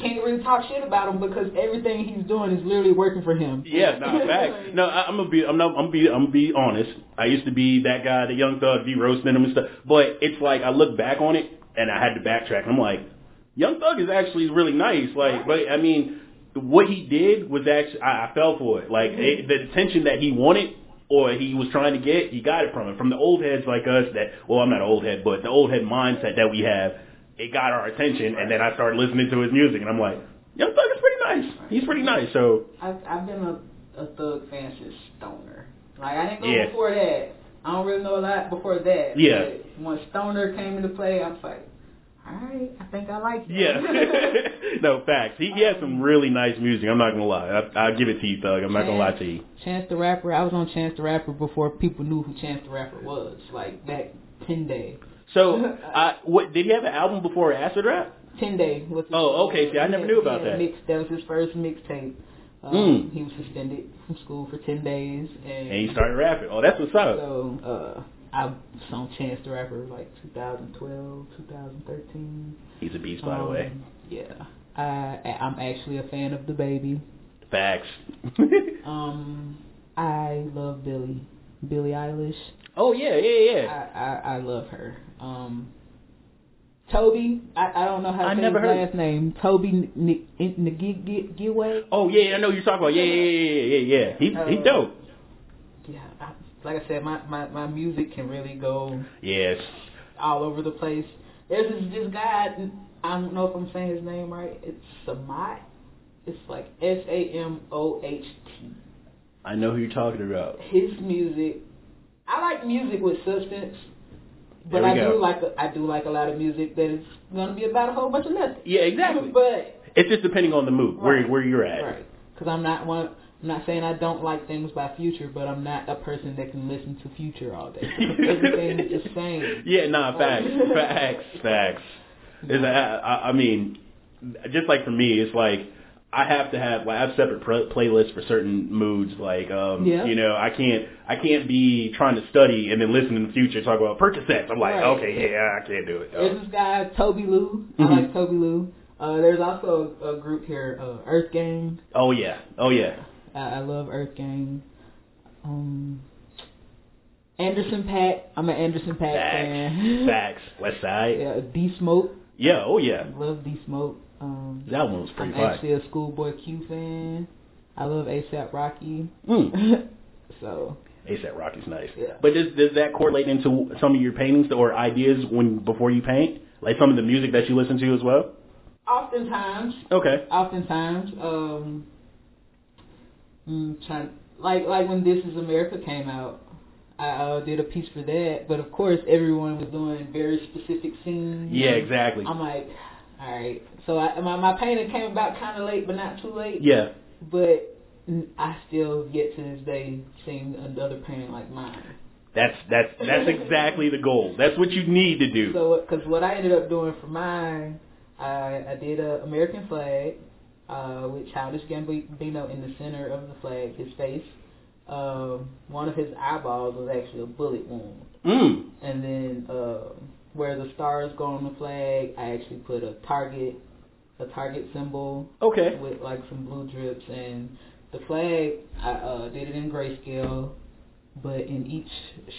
can't really talk shit about him because everything he's doing is literally working for him. Yeah, no, facts. No, I, I'm gonna be, I'm not, I'm gonna be, I'm gonna be honest. I used to be that guy, the young thug, be roasting him and stuff. But it's like I look back on it and I had to backtrack. And I'm like, Young Thug is actually really nice. Like, but I mean, what he did was actually, I, I fell for it. Like it, the attention that he wanted or he was trying to get, he got it from it. From the old heads like us that, well, I'm not an old head, but the old head mindset that we have, it got our attention. And then I started listening to his music, and I'm like, Young Thug is pretty nice. He's pretty nice. So I've, I've been a, a thug fan since Stoner. Like I didn't go Yeah. before that. I don't really know a lot before that. Yeah. But when Stoner came into play, I was like, all right, I think I like him. Yeah. no, facts. He, he has some really nice music. I'm not gonna lie. I, I'll give it to you, Thug. I'm not gonna lie to you. Chance the Rapper. I was on Chance the Rapper before people knew who Chance the Rapper was. Like back ten days. So, I, what did he have an album before Acid Rap? Ten Day. Was Oh, okay. See, I never knew about that. Mix, that was his first mixtape. Um, Mm. He was suspended from school for ten days, and, And he started rapping. Oh, that's what's up. so uh, I on Chance the Rapper like 2012, 2013. He's a beast, by the Um, way. Yeah, I I'm actually a fan of the baby. Facts. Um, I love Billy, Billie Eilish. oh yeah, yeah, I, yeah. I I love her. Um, Toby, I, I don't know how to I say never his heard- last name. Tobe Nwigwe. Oh yeah, I know you're talking about. Yeah, yeah, yeah, yeah, yeah. yeah. He he Uh, dope. Yeah, I, like I said, my, my my music can really go Yes. all over the place. There's this this guy. I don't know if I'm saying his name right. It's Samoht. It's like S A M O H T. I know who you're talking about. His music. I like music with substance, but I go. do like a, I do like a lot of music that is going to be about a whole bunch of nothing. Yeah, exactly. But It's just depending on the mood, where Right. where you're at. right, because I'm not one. I'm not saying I don't like things by Future, but I'm not a person that can listen to Future all day. Everything is the same. Yeah, nah, facts, facts, facts. Is I I mean, just like for me, it's like I have to have like I have separate pr- playlists for certain moods. Like, um, Yeah. you know, I can't I can't be trying to study and then listen in the future talk about Percocets. I'm like, Right. okay, yeah, I can't do it. There's this guy Tobi Lou. Mhm. I like Tobi Lou. Uh, there's also a, a group here, uh, Earth Gang. Oh yeah, oh yeah. I, I love Earth Gang. Um, Anderson Paak. I'm an Anderson Paak Facts, fan. facts. West Side. Yeah, D Smoke. Yeah, oh yeah. Love D Smoke. Um, That one was pretty I'm pretty fun. actually a Schoolboy Q fan. I love ASAP Rocky. Mm. so ASAP Rocky's nice. Yeah. But does does that correlate into some of your paintings or ideas when before you paint? Like some of the music that you listen to as well? oftentimes, Okay. oftentimes, um, mm, trying like like when This Is America came out, I uh, did a piece for that. But of course, everyone was doing very specific scenes. Yeah, exactly. I'm like, all right. So I, my my painting came about kind of late, but not too late. Yeah. But I still get to this day seeing another painting like mine. That's that's that's exactly the goal. That's what you need to do. So, because what I ended up doing for mine, I, I did a American flag uh, with Childish Gambino in the center of the flag, his face. Um, one of his eyeballs was actually a bullet wound, Mm. and then uh, where the stars go on the flag, I actually put a target, a target symbol Okay. with like some blue drips, and the flag I uh, did it in grayscale. But in each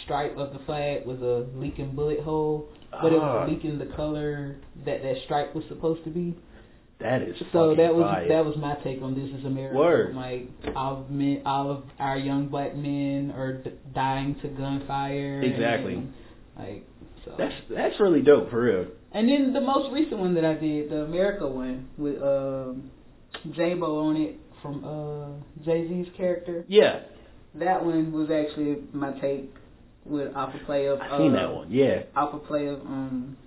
stripe of the flag was a leaking bullet hole, but it Ah. was leaking the color that that stripe was supposed to be. That is So that was that was my take on this is America. Word. Like all of men, all of our young black men are d- dying to gunfire. Exactly. and, like so. That's that's really dope for real. and then the most recent one that I did, the America one with um, Jaybo on it from uh, Jay Z's character. Yeah. That one was actually my take with Alpha play of. I seen uh, that one. Yeah. Alpha play of um,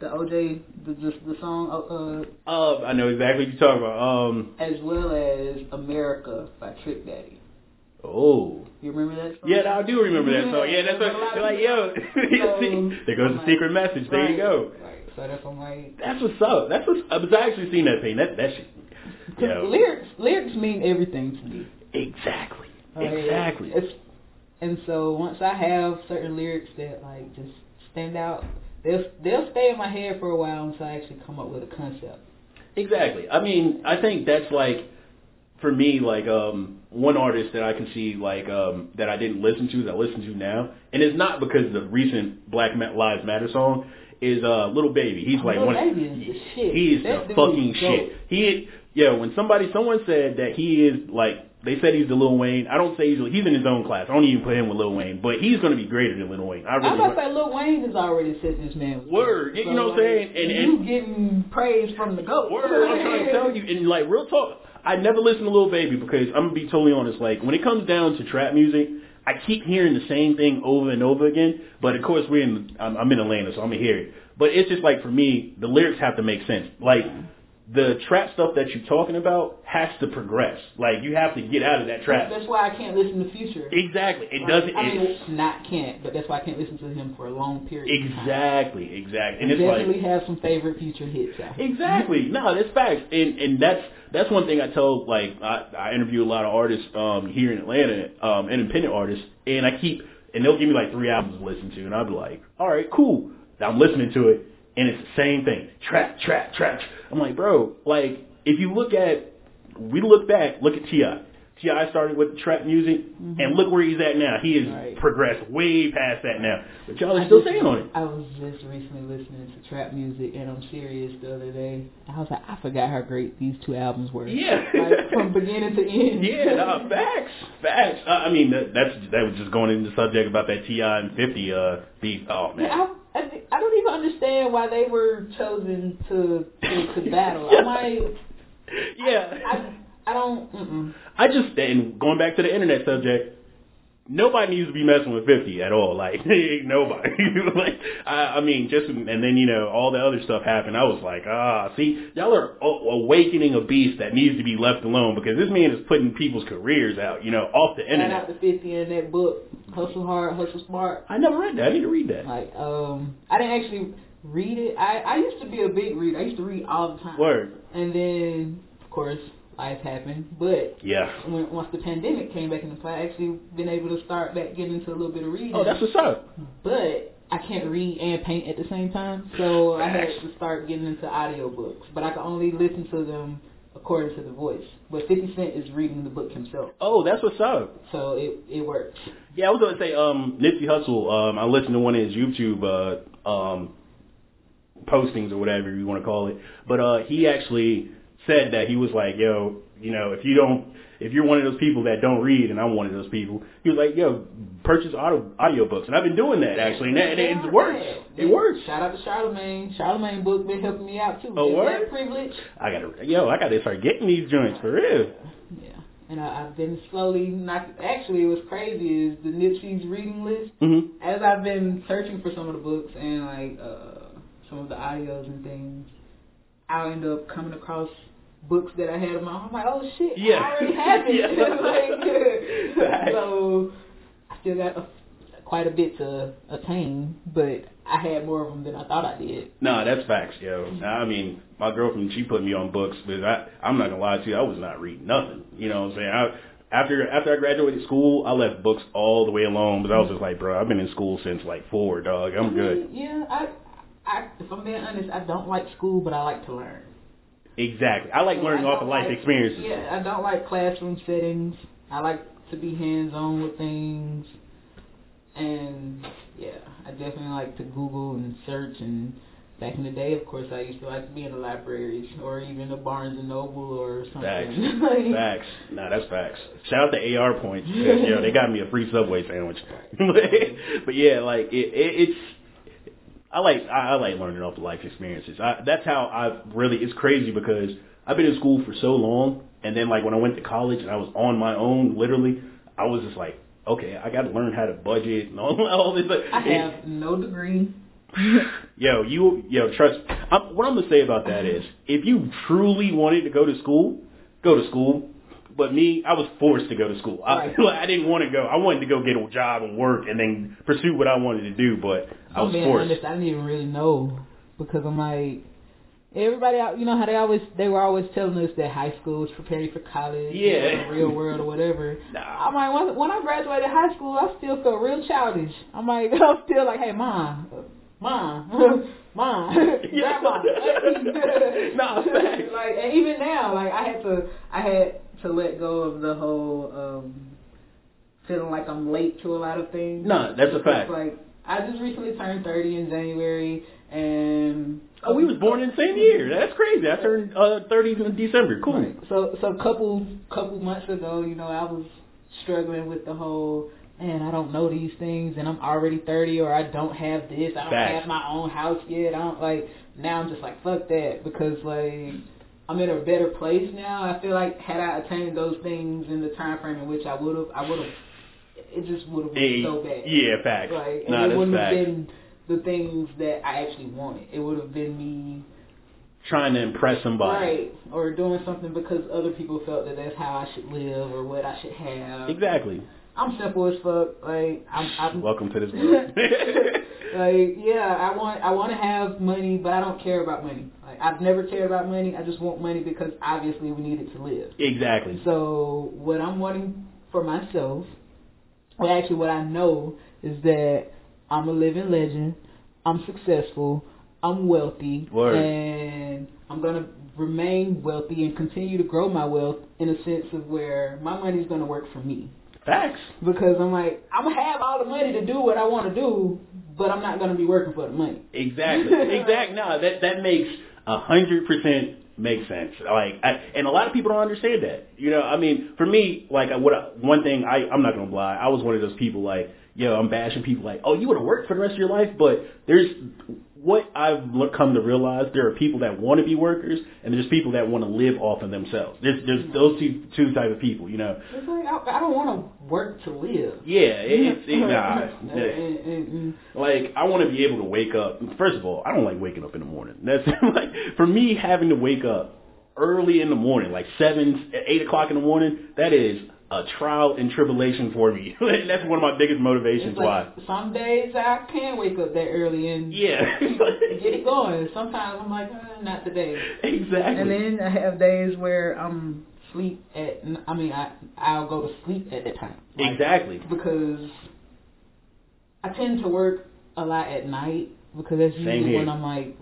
the OJ the the, the song uh, Uh, I know exactly what you're talking about. Um. as well as America by Trick Daddy. Oh. You remember that song? Yeah, I do remember that song. Yeah, that's what. like, yo, So, there goes the secret message. There you go. Right. So that's I'm like, That's what's up. That's what's. I was actually seeing that thing. That that shit. lyrics lyrics mean everything to me. Exactly. Like, Exactly. It's, and so once I have certain lyrics that like just stand out, they'll they'll stay in my head for a while until I actually come up with a concept. Exactly. I mean, I think that's like for me, like um one artist that I can see like um that I didn't listen to that I listen to now, and it's not because of the recent Black Lives Matter song. Is uh little baby? He's like Lil one. Baby is the shit. He is That the fucking shit. He yeah. When somebody someone said that he is like they said he's the Lil Wayne. I don't say he's he's in his own class. I don't even put him with Lil Wayne, but he's gonna be greater than Lil Wayne. I I was about to say Lil Wayne has already said this man. Word. dope. You know what I'm saying? And- you getting praise from the goat. Word, I'm trying to tell you, and like real talk, I never listen to Lil Baby because I'm gonna be totally honest. Like when it comes down to trap music, I keep hearing the same thing over and over again. But of course, we're in, I'm, I'm in Atlanta, so I'm gonna hear it. But it's just like for me, the lyrics have to make sense. Like the trap stuff that you're talking about has to progress. Like you have to get out of that trap. That's why I can't listen to Future. Exactly. It Like, doesn't. I mean, it's- not can't, but that's why I can't listen to him for a long period. exactly. Exactly. And I it's like definitely have some favorite Future hits. Out. Exactly. No, that's facts, and and that's that's one thing I tell. Like I, I interview a lot of artists um, here in Atlanta, um, independent artists, and I keep and they'll give me like three albums to listen to, and I'll be like, all right, cool. I'm listening to it, and it's the same thing, trap, trap, trap. I'm like, bro, like if you look at, we look back, look at Ti. T.I. started with trap music, and look where he's at now. He has Right. progressed way past that now, but y'all are still just- saying on it. I was just recently listening to trap music, and I'm serious the other day. I was like, I forgot how great these two albums were. Yeah. like from beginning to end. Yeah, no, facts, facts. Uh, I mean, that, that's that was just going into the subject about that T.I. and Fifty uh beef. Oh man, I, I, I don't even understand why they were chosen to to, to battle. I'm like, yeah. I, I don't. Mm-mm. I just and going back to the internet subject, nobody needs to be messing with Fifty at all. Like nobody. like I, I mean, just and then you know all the other stuff happened. I was like, ah, see, y'all are awakening a beast that needs to be left alone because this man is putting people's careers out, you know, off the Shout internet. out to Fifty in that book, Hustle Hard, Hustle Smart. I never read that. I need to read that. Like, um, I didn't actually read it. I I used to be a big reader. I used to read all the time. Word. And then, of course, life happened. But Yeah. when, once the pandemic came back into play, I actually been able to start back getting into a little bit of reading. Oh, that's what's up. but I can't read and paint at the same time, so I had to start getting into audiobooks. But I can only listen to them according to the voice. But 50 Cent is reading the book himself, Oh, that's what's up. so it it works. Yeah, I was gonna say, um, Nipsey Hussle. Um, I listened to one of his YouTube uh, um, postings or whatever you want to call it, but uh, he actually said that he was like, "Yo, you know, if you don't, if you're one of those people that don't read, and I'm one of those people, he was like, "Yo, purchase audio audiobooks," and I've been doing that actually, and, that, and it works. It works. Shout out to Charlemagne. Charlemagne book been helping me out too. Oh, word? privilege? I gotta, yo, I gotta start getting these joints for real. Yeah. And I, I've been slowly knock Actually, what's crazy is the Nipsey's reading list. hmm As I've been searching for some of the books and like uh, some of the audios and things, I'll end up coming across books that I had in my home. I'm like, oh shit, Yeah. I already have it. Yeah. like, so still got a, quite a bit to attain, but I had more of them than I thought I did. No, that's facts, yo. I mean, my girlfriend, she put me on books, but I, I'm not gonna lie to you, I was not reading nothing. You know what I'm saying? I, after after I graduated school, I left books all the way alone, but I was just like, bro, I've been in school since like four, dog. I'm I good. yeah, I, I, if I'm being honest, I don't like school, but I like to learn. Exactly. I like So learning I off of life like- experiences. Yeah, I don't like classroom settings. I like to be hands on with things. And yeah, I definitely like to Google and search and back in the day of course I used to like to be in the libraries or even the Barnes and Noble or something. Facts. Like- Facts. Nah, that's facts. Shout out to AR points. know, they got me a free Subway sandwich. but yeah, like it, it, it's. I like I, I like learning off of life experiences. I, that's how I really. It's crazy because I've been in school for so long, and then like when I went to college and I was on my own, literally, I was just like, okay, I got to learn how to budget and all, all this. But I it- have no degree. Yo, you, yo, trust. I'm, what I'm gonna say about that is, if you truly wanted to go to school, go to school. But me, I was forced to go to school. I, Right. I didn't want to go. I wanted to go get a job and work and then pursue what I wanted to do. But I I'm was being forced. honest, I didn't even really know because I'm like everybody out you know how they always they were always telling us that high school was preparing for college, Yeah. real world or whatever. Nah. I'm like when, when I graduated high school I still felt real childish. I'm like I'm still like, hey mom, mom, mom, grandma. Nah, like and even now, like I had to I had to let go of the whole um feeling like I'm late to a lot of things. Nah, that's a fact. Like I just recently turned 30 in January, and Oh, we was born in the same year. That's crazy. I turned uh, 30 in December. Cool. Right. So so a couple couple months ago, you know, I was struggling with the whole. Man, I don't know these things, and I'm already 30, or I don't have this. I don't Facts. have my own house yet. I don't like. Now I'm just like fuck that because like I'm in a better place now. I feel like had I attained those things in the time frame in which I would have, I would have. It just would have been so bad. yeah, facts. Like, and Nah, it wouldn't facts. have been the things that I actually wanted. It would have been me trying to impress somebody. Right. Or doing something because other people felt that that's how I should live or what I should have. Exactly. I'm simple as fuck. Like I'm. I'm Welcome to this world. like yeah, I want I want to have money, but I don't care about money. Like I've never cared about money. I just want money because obviously we need it to live. exactly. So what I'm wanting for myself, well actually what I know is that I'm a living legend. I'm successful. I'm wealthy, Word. and I'm gonna remain wealthy and continue to grow my wealth in a sense of where my money's gonna work for me Facts. because I'm like I'm gonna have all the money to do what I want to do, but I'm not gonna be working for the money. Exactly. exactly. No, that that makes a hundred percent makes sense. Like, I, and a lot of people don't understand that. You know, I mean, for me, like, what I- one thing I I'm not gonna lie, I was one of those people like, yo, I'm bashing people like, oh, you want to work for the rest of your life, but there's what I've come to realize. There are people that want to be workers, and there's people that want to live off of themselves. There's there's mm-hmm. those two two type of people. You know. It's like I, I don't want to work to live. Yeah, it's it, nah. Like I want to be able to wake up. First of all, I don't like waking up in the morning. That's like for me having to wake up early in the morning, like seven, eight o'clock in the morning. That is a trial and tribulation for me. That's one of my biggest motivations. It's why? some days I can't wake up that early and Yeah, get it going. Sometimes I'm like, eh, not today. exactly. And then I have days where I'm sleep at. I mean, I I'll go to sleep at that time. Like, exactly. Because I tend to work a lot at night because that's usually when I'm like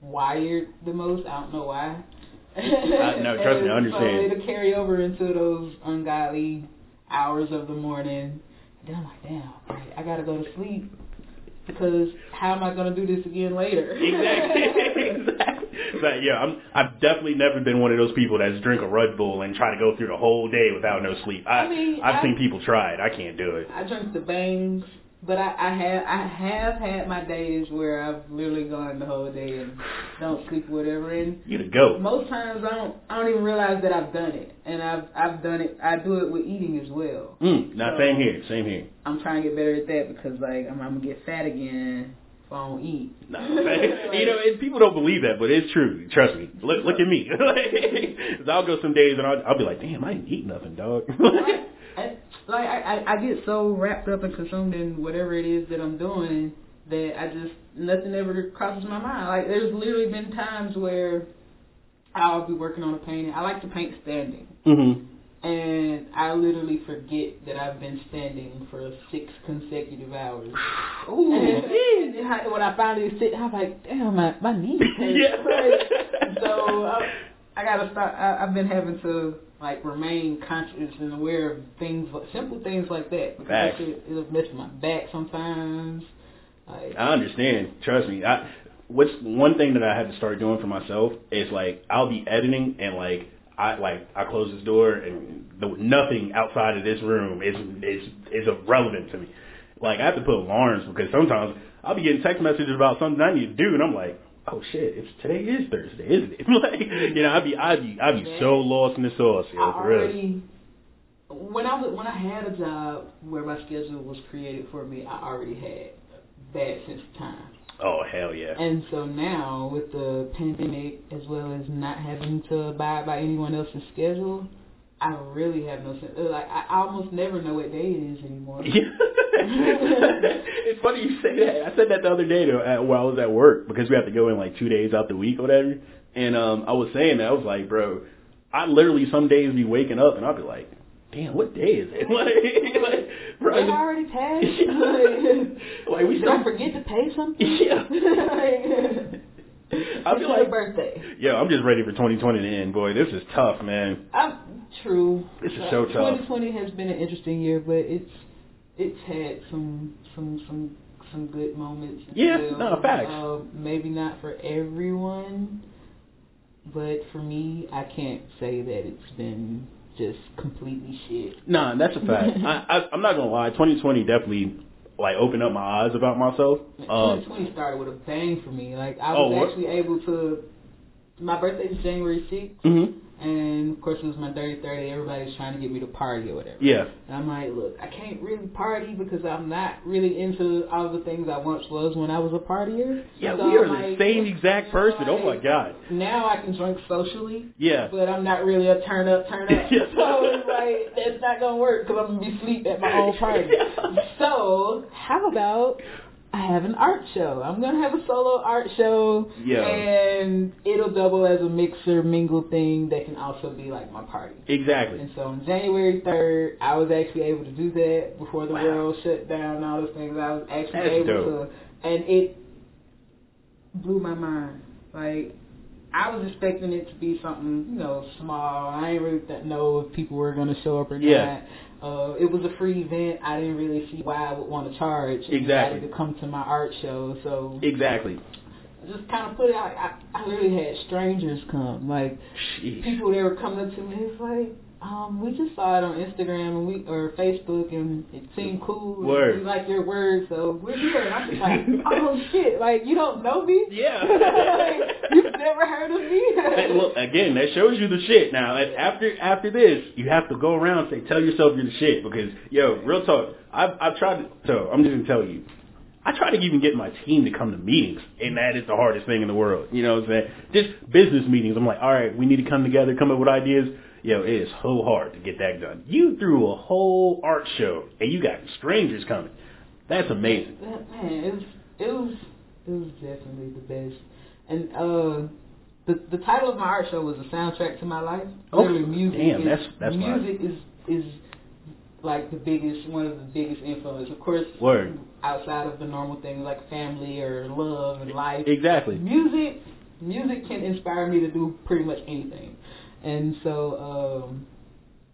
wired the most. I don't know why. no, trust me, I understand. It'll carry over into those ungodly hours of the morning. Then I'm like, damn, right, I gotta go to sleep because how am I gonna do this again later? Exactly. exactly. But yeah, I'm. I've definitely never been one of those people that's drink a Red Bull and try to go through the whole day without no sleep. I, I mean, I've I- seen people try it. I can't do it. I drink the bangs, but I, I have I have had my days where I've literally gone the whole day and don't sleep or whatever. And You the goat. most times I don't I don't even realize that I've done it, and I've I've done it. I do it with eating as well. Mm, now, same here. Same here. I'm trying to get better at that because like I'm, I'm gonna get fat again if I don't eat. No, you know, it, people don't believe that, but it's true. Trust me. Look, look at me. 'Cause I'll go some days and I'll, I'll be like, damn, I didn't eat nothing, dog. I, like I, I, I get so wrapped up and consumed in whatever it is that I'm doing that I just nothing ever crosses my mind. Like there's literally been times where I'll be working on a painting. I like to paint standing, mhm. and I literally forget that I've been standing for six consecutive hours. Ooh. And then I- when I finally sit, I'm like, damn, my my knees hurt. Yeah. So I, I gotta start. I, I've been having to like remain conscious and aware of things, simple things like that. Because Facts. shit, it'll mess with my back sometimes. Like, I understand. Trust me. I what's one thing that I had to start doing for myself is like I'll be editing and like I like I close this door and the, nothing outside of this room is is is irrelevant to me. Like I have to put alarms because sometimes I'll be getting text messages about something I need to do and I'm like, oh shit, it's today is Thursday, isn't it? like you know, I'd be I'd be I'd be so lost in the sauce, yo, I for real. when I was when I had a job where my schedule was created for me, I already had bad sense of time. Oh hell yeah. And so now with the pandemic as well as not having to abide by anyone else's schedule, I really have no sense. Like I almost never know what day it is anymore. it's funny you say that. I said that the other day though, at, while I was at work because we have to go in like two days out the week or whatever. And um, I was saying that I was like, bro, I literally some days be waking up and I'll be like, damn, what day is it? like, like, bro, It already passed. like we still forget to pay something? Yeah. I feel like- birthday. Yo, I'm just ready for 2020 to end, boy. This is tough, man. I'm true. This is so tough. 2020 has been an interesting year, but it's it's had some some some some good moments. Yeah, well. no, facts. Uh, maybe not for everyone, but for me, I can't say that it's been just completely shit. Nah, that's a fact. I, I, I'm not gonna lie. 2020 definitely like opened up my eyes about myself. Um, 2020 started with a bang for me. Like I Oh, was what? actually able to. My birthday is January 6th. mhm. And of course it was my dirty thirty. Everybody's trying to get me to party or whatever. Yeah. And I'm like, look, I can't really party because I'm not really into all the things I once was when I was a partier. Yeah, So we are I'm the like, same exact person. Oh my god. Now I can drink socially, Yeah. but I'm not really a turn up, turn up. Yeah. so it's like that's not gonna work because I'm gonna be asleep at my own party. Yeah. So how about I have an art show? I'm gonna have a solo art show, Yeah. and it'll double as a mixer mingle thing that can also be like my party. Exactly. And so on January 3rd, I was actually able to do that before the Wow. world shut down and all those things. I was actually That's able dope. to, and it blew my mind. Like, I was expecting it to be something, you know, small. I didn't really th- know if people were going to show up or Yeah. not. Uh, it was a free event. I didn't really see why I would want to charge Exactly. to come to my art show. So Exactly. I just kind of put it out. I, I literally had strangers come. Like, Jeez. people that were coming up to me, it's like, um, we just saw it on Instagram and we or Facebook and it seemed cool. and Word. We like your words, so we're here. And I'm just like, oh shit, like you don't know me? Yeah. like, you've never heard of me? Hey, look, again, that shows you the shit. Now, after after this, you have to go around and say, tell yourself you're the shit. Because, yo, real talk, I've, I've tried to, so I'm just going to tell you, I try to even get my team to come to meetings, and that is the hardest thing in the world. You know what I'm saying? Just business meetings. I'm like, all right, we need to come together, come up with ideas. Yo, it is so hard to get that done. You threw a whole art show, and you got strangers coming. That's amazing. That- man, it was it was it was definitely the best. And uh the the title of my art show was a soundtrack to my life. Oh, Literally music damn, is, that's- that's music is is like the biggest one of the biggest influence. Of course Word. outside of the normal things like family or love and life. Exactly. Music music can inspire me to do pretty much anything. And so um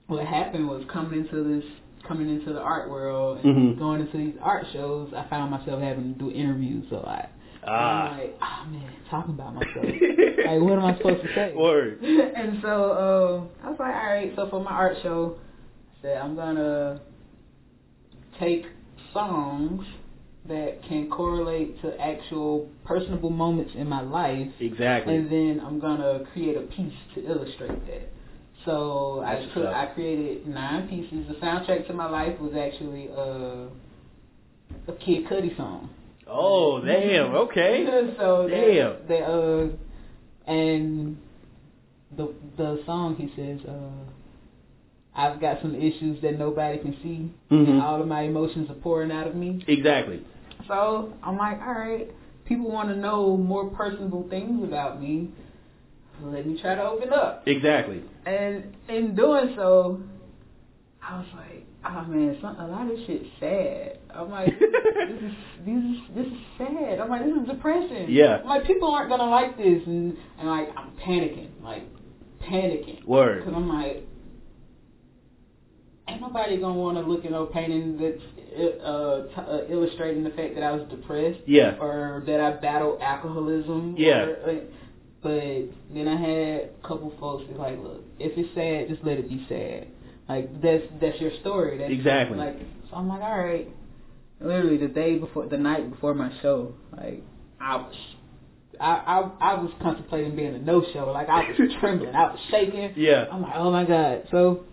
what happened was coming into this coming into the art world and Mhm. going into these art shows, I found myself having to do interviews a lot. Ah. I'm like, oh man, talking about myself. like what am I supposed to say? Word. and so um I was like, all right, so for my art show, I said I'm gonna take songs that can correlate to actual personable moments in my life Exactly. and then I'm gonna create a piece to illustrate that. So That's I took. I created nine pieces. The soundtrack to my life was actually uh, a Kid Cudi song. Oh, damn. Okay. so Damn. That, that uh, and the the song he says, uh, I've got some issues that nobody can see. Mhm. And all of my emotions are pouring out of me. Exactly. So I'm like, all right, people want to know more personable things about me. Let me try to open up. Exactly. And in doing so, I was like, oh man, some, a lot of this shit's sad. I'm like, this is this is this is sad. I'm like, this is depressing. Yeah. I'm like, people aren't gonna like this, and and like I'm panicking, like panicking. Word. Cause I'm like, ain't nobody gonna want to look at no painting that's uh, t- uh, illustrating the fact that I was depressed Yeah. or that I battled alcoholism. Yeah. Or, uh, but then I had a couple folks be like, look, if it's sad, just let it be sad. Like that's that's your story. That's Exactly. Like so, I'm like, all right. Literally the day before, the night before my show, like I was. I, I I was contemplating being a no show. Like I was trembling, I was shaking. Yeah. I'm like, oh my god. So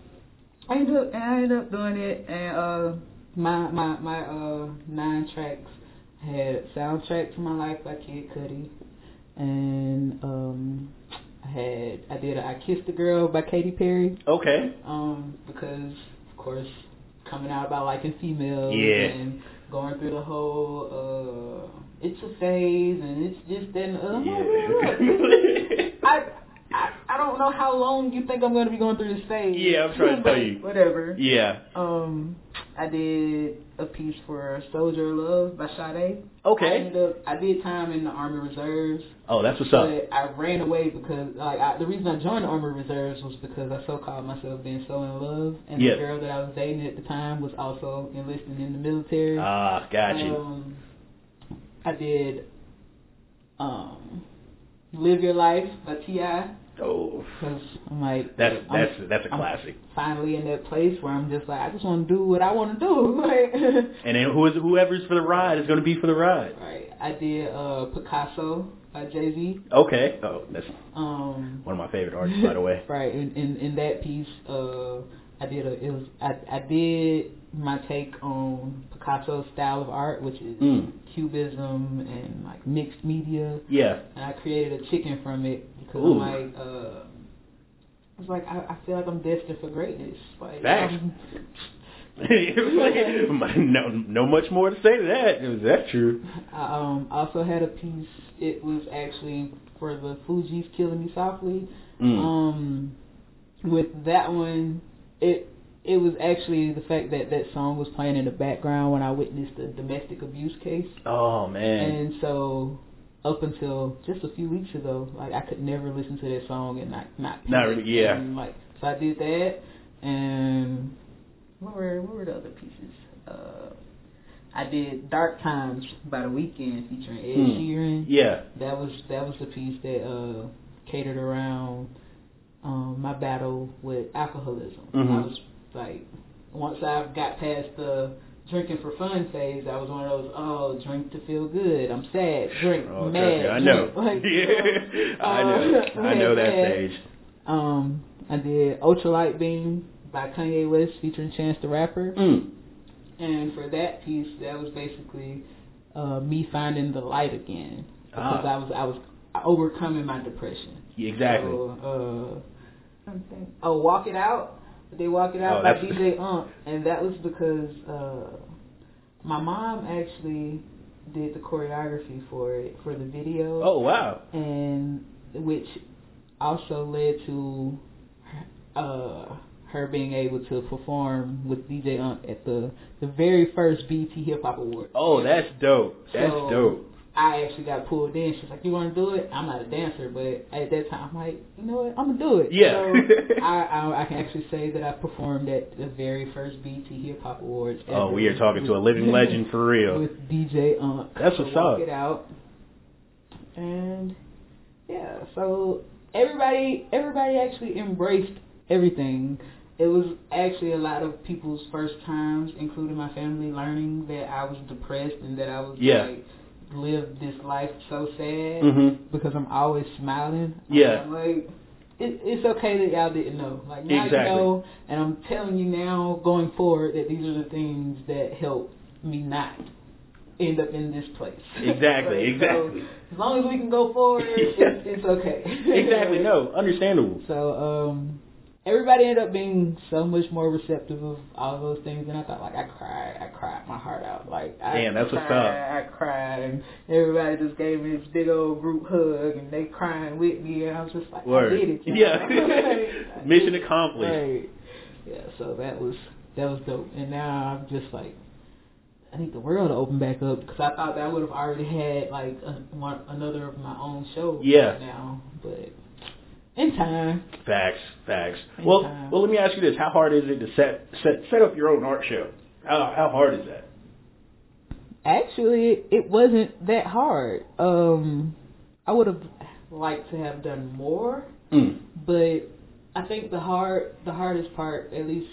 I ended up, I ended up doing it, and uh, my my my uh nine tracks had soundtrack to my life by Kid Cudi, and um, I had I did a I Kissed a Girl by Katy Perry, Okay. um, because of course coming out about liking females Yeah. and going through the whole uh, it's a phase and it's just that. and the other. I'm like, man, look, Yeah. I, I I don't know how long you think I'm going to be going through this phase. Yeah, I'm trying to tell you. Whatever. yeah. Um, I did a piece for Soldier of Love by Sade. I Okay. ended up, I did time in the Army Reserves, Oh, that's what's up. I ran away because like I, the reason I joined the Army Reserves was because I so called myself being so in love, and Yeah. the girl that I was dating at the time was also enlisted in the military. Ah, got you. Um, I did um, Live Your Life by T.I. Oh, I'm like, that's I'm- that's that's a I'm classic. finally in that place where I'm just like, I just want to do what I want to do. Like, And then who is whoever's for the ride is going to be for the ride. right. I did uh, Picasso by Jay Z. Okay. Oh, that's Um, one of my favorite artists, by the way. right. In, in in that piece, uh, I did a it was I I did my take on Picasso's style of art, which is Mm. cubism and like mixed media, Yeah. and I created a chicken from it because Ooh. I'm like uh. It's like I, I feel like I'm destined for greatness. Like Facts. I'm- no, no much more to say to that. Is that true? I um, also had a piece. It was actually for the Fugees "Killing Me Softly." Mm. Um, with that one, it it was actually the fact that that song was playing in the background when I witnessed the domestic abuse case, oh man. and so up until just a few weeks ago, like I could never listen to that song and not not Not really- yeah. And, like so, I did that, and what were what were the other pieces? Uh, I did "Dark Times" by the Weeknd featuring Ed Hmm. Sheeran. yeah. That was that was the piece that uh, catered around um, my battle with alcoholism. Mhm. I was like, once I got past the drinking for fun phase, I was one of those, oh, drink to feel good. I'm sad, drink, Oh, trust mad. me, I know. Like, yeah. I uh, know. I know that mad. stage. Um, I did Ultralight Beam by Kanye West featuring Chance the Rapper. Mm. And for that piece, that was basically uh, me finding the light again because Ah. I was I was overcoming my depression. Yeah, exactly. So, uh, I'm oh, Walk It Out. They Walk It Out Oh, by DJ Unk, and that was because uh, my mom actually did the choreography for it for the video oh wow. and which also led to uh, her being able to perform with DJ Unk at the the very first BET Hip Hop Award. Oh, that's dope. That's So, dope. I actually got pulled in. She's like, "You want to do it?" I'm not a dancer, but at that time, I'm like, "You know what? I'm gonna do it." Yeah. So I, I I can actually say that I performed at the very first BET Hip Hop Awards. Oh, we are talking to a living legend for real. with DJ Unk. Uh, That's what's up. it out. And yeah, so everybody everybody actually embraced everything. It was actually a lot of people's first times, including my family, learning that I was depressed and that I was Yeah. like lived this life so sad Mhm. because I'm always smiling. Yeah. I'm like it, it's okay that y'all didn't know. Like now Exactly. you know, and I'm telling you now, going forward, that these are the things that help me not end up in this place. Exactly, exactly. So, as long as we can go forward, it's, it's okay. exactly. No, understandable. So um, everybody ended up being so much more receptive of all those things than I thought. Like I cried, I cried my heart out. Like I Damn, that's what's cried, I cried, and everybody just gave me this big old group hug, and they crying with me, and I was just like, Word. I did it. you Yeah. Like, Mission accomplished. Right. Yeah. So that was that was dope, and now I'm just like. I need the world to open back up because I thought that I would have already had like a, one, another of my own shows Yeah. right now, but in time. Facts, facts. Same Well, time. well, let me ask you this: How hard is it to set set set up your own art show? How how hard is that? Actually, it wasn't that hard. Um, I would have liked to have done more, Mm. but I think the hard, the hardest part, at least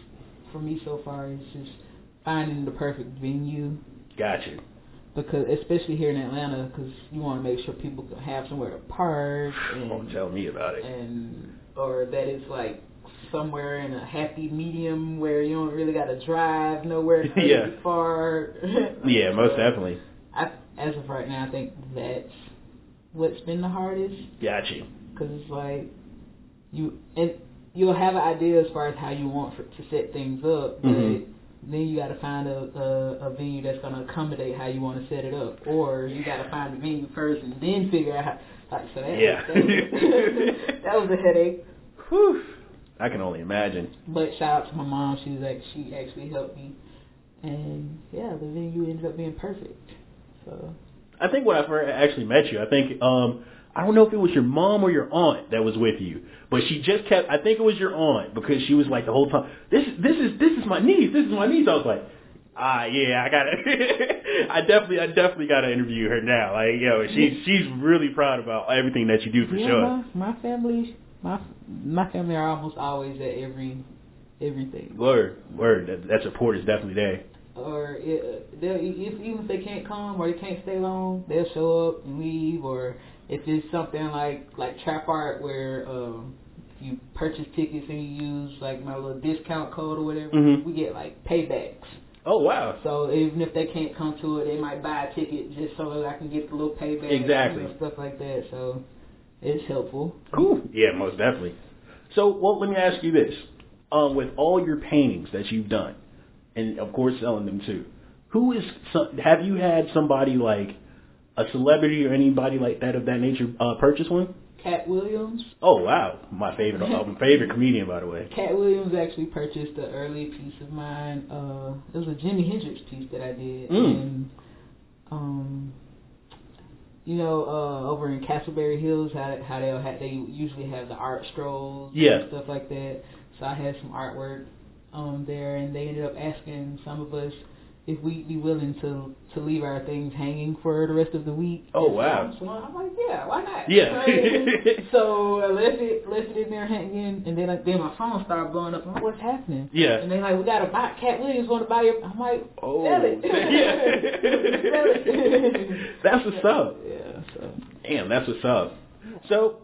for me so far, is just finding the perfect venue. Gotcha. Because especially here in Atlanta, because you want to make sure people can have somewhere to park Don't and tell me about it. and or that it's like somewhere in a happy medium where you don't really got to drive nowhere crazy Yeah. far. Yeah, most definitely. I, as of right now, I think that's what's been the hardest Gotcha. because it's like you and you'll have an idea as far as how you want for, to set things up, but Mhm. Then you got to find a, a a venue that's going to accommodate how you want to set it up, or you got to find the venue first and then figure out how. Like so that Yeah. that, was, that was a headache. Whew. I can only imagine. But shout out to my mom. She was like she actually helped me, and yeah, the venue ended up being perfect. So I think when I first actually met you, I think um I don't know if it was your mom or your aunt that was with you, but she just kept. I think it was your aunt because she was like the whole time. This this is this is my niece. This is my niece. I was like, ah yeah, I gotta. I definitely I definitely gotta interview her now. Like yo, she's she's really proud about everything that you do for yeah, sure. my, my family, my my family are almost always at every everything. Word word. That, that support is definitely there. Or it, they'll if even if they can't come or they can't stay long, they'll show up and leave. Or if it's something like like trap art where um, you purchase tickets and you use like my little discount code or whatever, Mhm. we get like paybacks. Oh wow. So even if they can't come to it, they might buy a ticket just so that I can get the little payback. Exactly. Know, stuff like that. So it's helpful. Cool. Yeah, most definitely. So, well, let me ask you this: um, with all your paintings that you've done, and of course selling them too, who is? Some, have you had somebody like a celebrity or anybody like that of that nature uh, purchase one? Katt Williams. Oh wow, my favorite, uh, my favorite comedian, by the way. Katt Williams actually purchased an early piece of mine. Uh, it was a Jimi Hendrix piece that I did, Mm. and um, you know, uh, over in Castleberry Hills, how how they have they usually have the art strolls, Yeah. and stuff like that. So I had some artwork um there, and they ended up asking some of us if we'd be willing to to leave our things hanging for the rest of the week. Oh, wow. I'm, so I'm like, yeah, why not? Yeah. So I left it left it in there hanging, and then I, then my phone started blowing up. I'm like, what's happening? Yeah. And they like, we gotta buy. Katt Williams want to buy your. I'm like, Oh, sell it. Yeah. That's what's up. Yeah. So. Damn, that's what's up. So,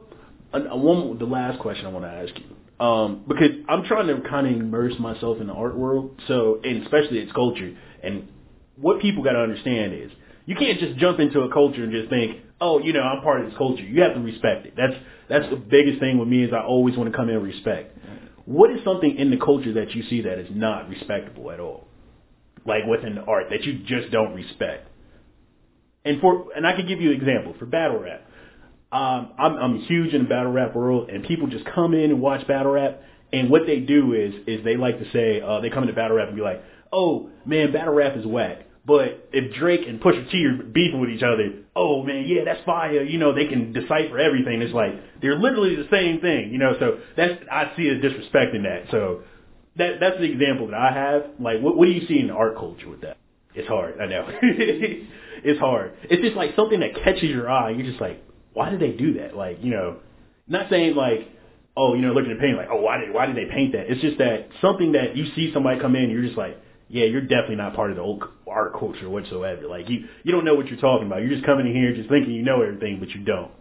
uh, one the last question I want to ask you, um, because I'm trying to kind of immerse myself in the art world, so and especially its culture. And what people got to understand is, you can't just jump into a culture and just think, oh, you know, I'm part of this culture. You have to respect it. That's that's the biggest thing with me is I always want to come in respect. What is something in the culture that you see that is not respectable at all, like within the art that you just don't respect? And for and I could give you an example for battle rap. Um, I'm I'm huge in the battle rap world, and people just come in and watch battle rap. And what they do is is they like to say uh, they come into battle rap and be like, "Oh man, battle rap is whack." But if Drake and Pusha T are beefing with each other, oh man, yeah, that's fire. You know, they can decipher everything. It's like they're literally the same thing. You know, so that's I see a disrespect in that. So that that's the example that I have. Like, what what do you see in the art culture with that? It's hard. I know. it's hard. It's just like something that catches your eye. You're just like, why did they do that? Like, you know, not saying like, oh, you know, looking at paint like, oh, why did why did they paint that? It's just that something that you see somebody come in, you're just like, yeah, you're definitely not part of the old art culture whatsoever. Like you you don't know what you're talking about. You're just coming in here just thinking you know everything, but you don't.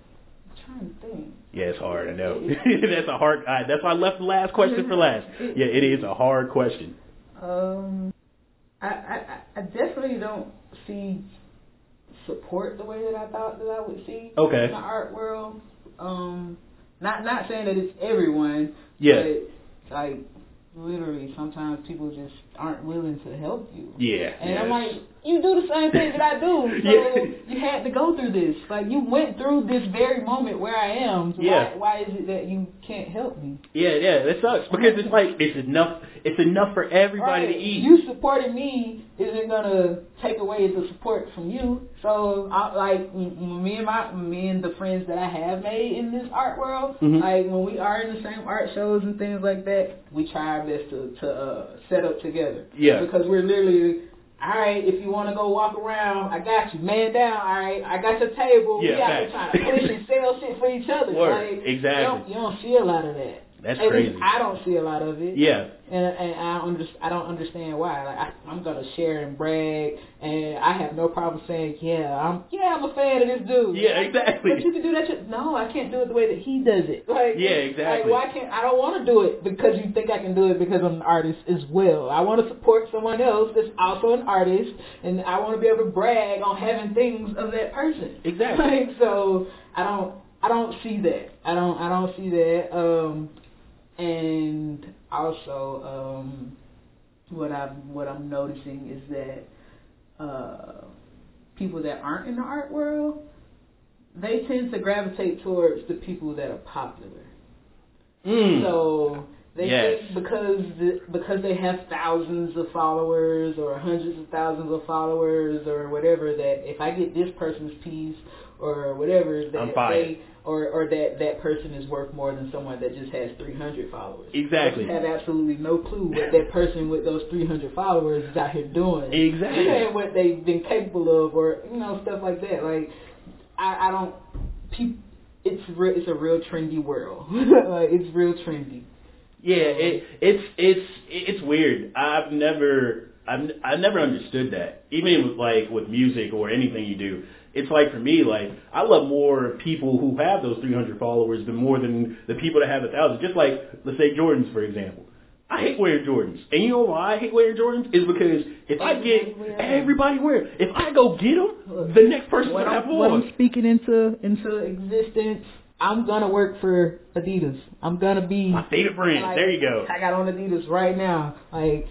I'm trying to think. Yeah, it's hard. I know. that's a hard. I, that's why I left the last question for last. Yeah, it is a hard question. Um, I, I I definitely don't see support the way that I thought that I would see Okay. in the art world. Um, not not saying that it's everyone. Yeah. But like literally, sometimes people just aren't willing to help you. Yeah. And yeah, I'm like, you do the same thing that I do. So Yeah. you had to go through this. Like you went through this very moment where I am. So Yeah. why, why is it that you can't help me? Yeah, yeah, that sucks because it's like it's enough. It's enough for everybody to eat. You supporting me isn't gonna take away the support from you. So, I, like me and my me and the friends that I have made in this art world, Mhm. like when we are in the same art shows and things like that, we try our best to to uh, set up together. Yeah. Because we're literally. All right, if you want to go walk around, I got you. Man down. All right, I got your table. Yeah, we out here trying to push and sell shit for each other. Word, Like, exactly. You don't, you don't see a lot of that. That's At crazy. least I don't see a lot of it Yeah, and and I don't under, I don't understand why. Like I, I'm gonna share and brag, and I have no problem saying, yeah, I'm yeah, I'm a fan of this dude. Yeah, exactly. But you can do that. Shit. No, I can't do it the way that he does it. Like Yeah, exactly. Like why can't I don't want to do it because you think I can do it because I'm an artist as well. I want to support someone else that's also an artist, and I want to be able to brag on having things of that person. Exactly. Like so, I don't I don't see that. I don't I don't see that. Um and also um what I'm what I'm noticing is that uh people that aren't in the art world they tend to gravitate towards the people that are popular. mm. So they Yes. think because the, because they have thousands of followers or hundreds of thousands of followers or whatever that if I get this person's piece or whatever that they or or that that person is worth more than someone that just has 300 followers. Exactly. You have absolutely no clue what that person with those 300 followers is out here doing. Exactly. And what they've been capable of or you know stuff like that. Like I I don't peop it's re- it's a real trendy world. like it's real trendy. Yeah, it it's it's it's weird. I've never I've I never understood that. Even with, like with music or anything you do, it's like for me, like I love more people who have those 300 followers than more than the people that have a thousand. Just like let's say Jordans, for example. I hate wearing Jordans, and you know why I hate wearing Jordans is because if I get everybody wear, if I go get them, the next person When will have I'm, when on. I'm speaking into into existence, I'm gonna work for Adidas. I'm gonna be My favorite brand. like, there you go. I got on Adidas right now. Like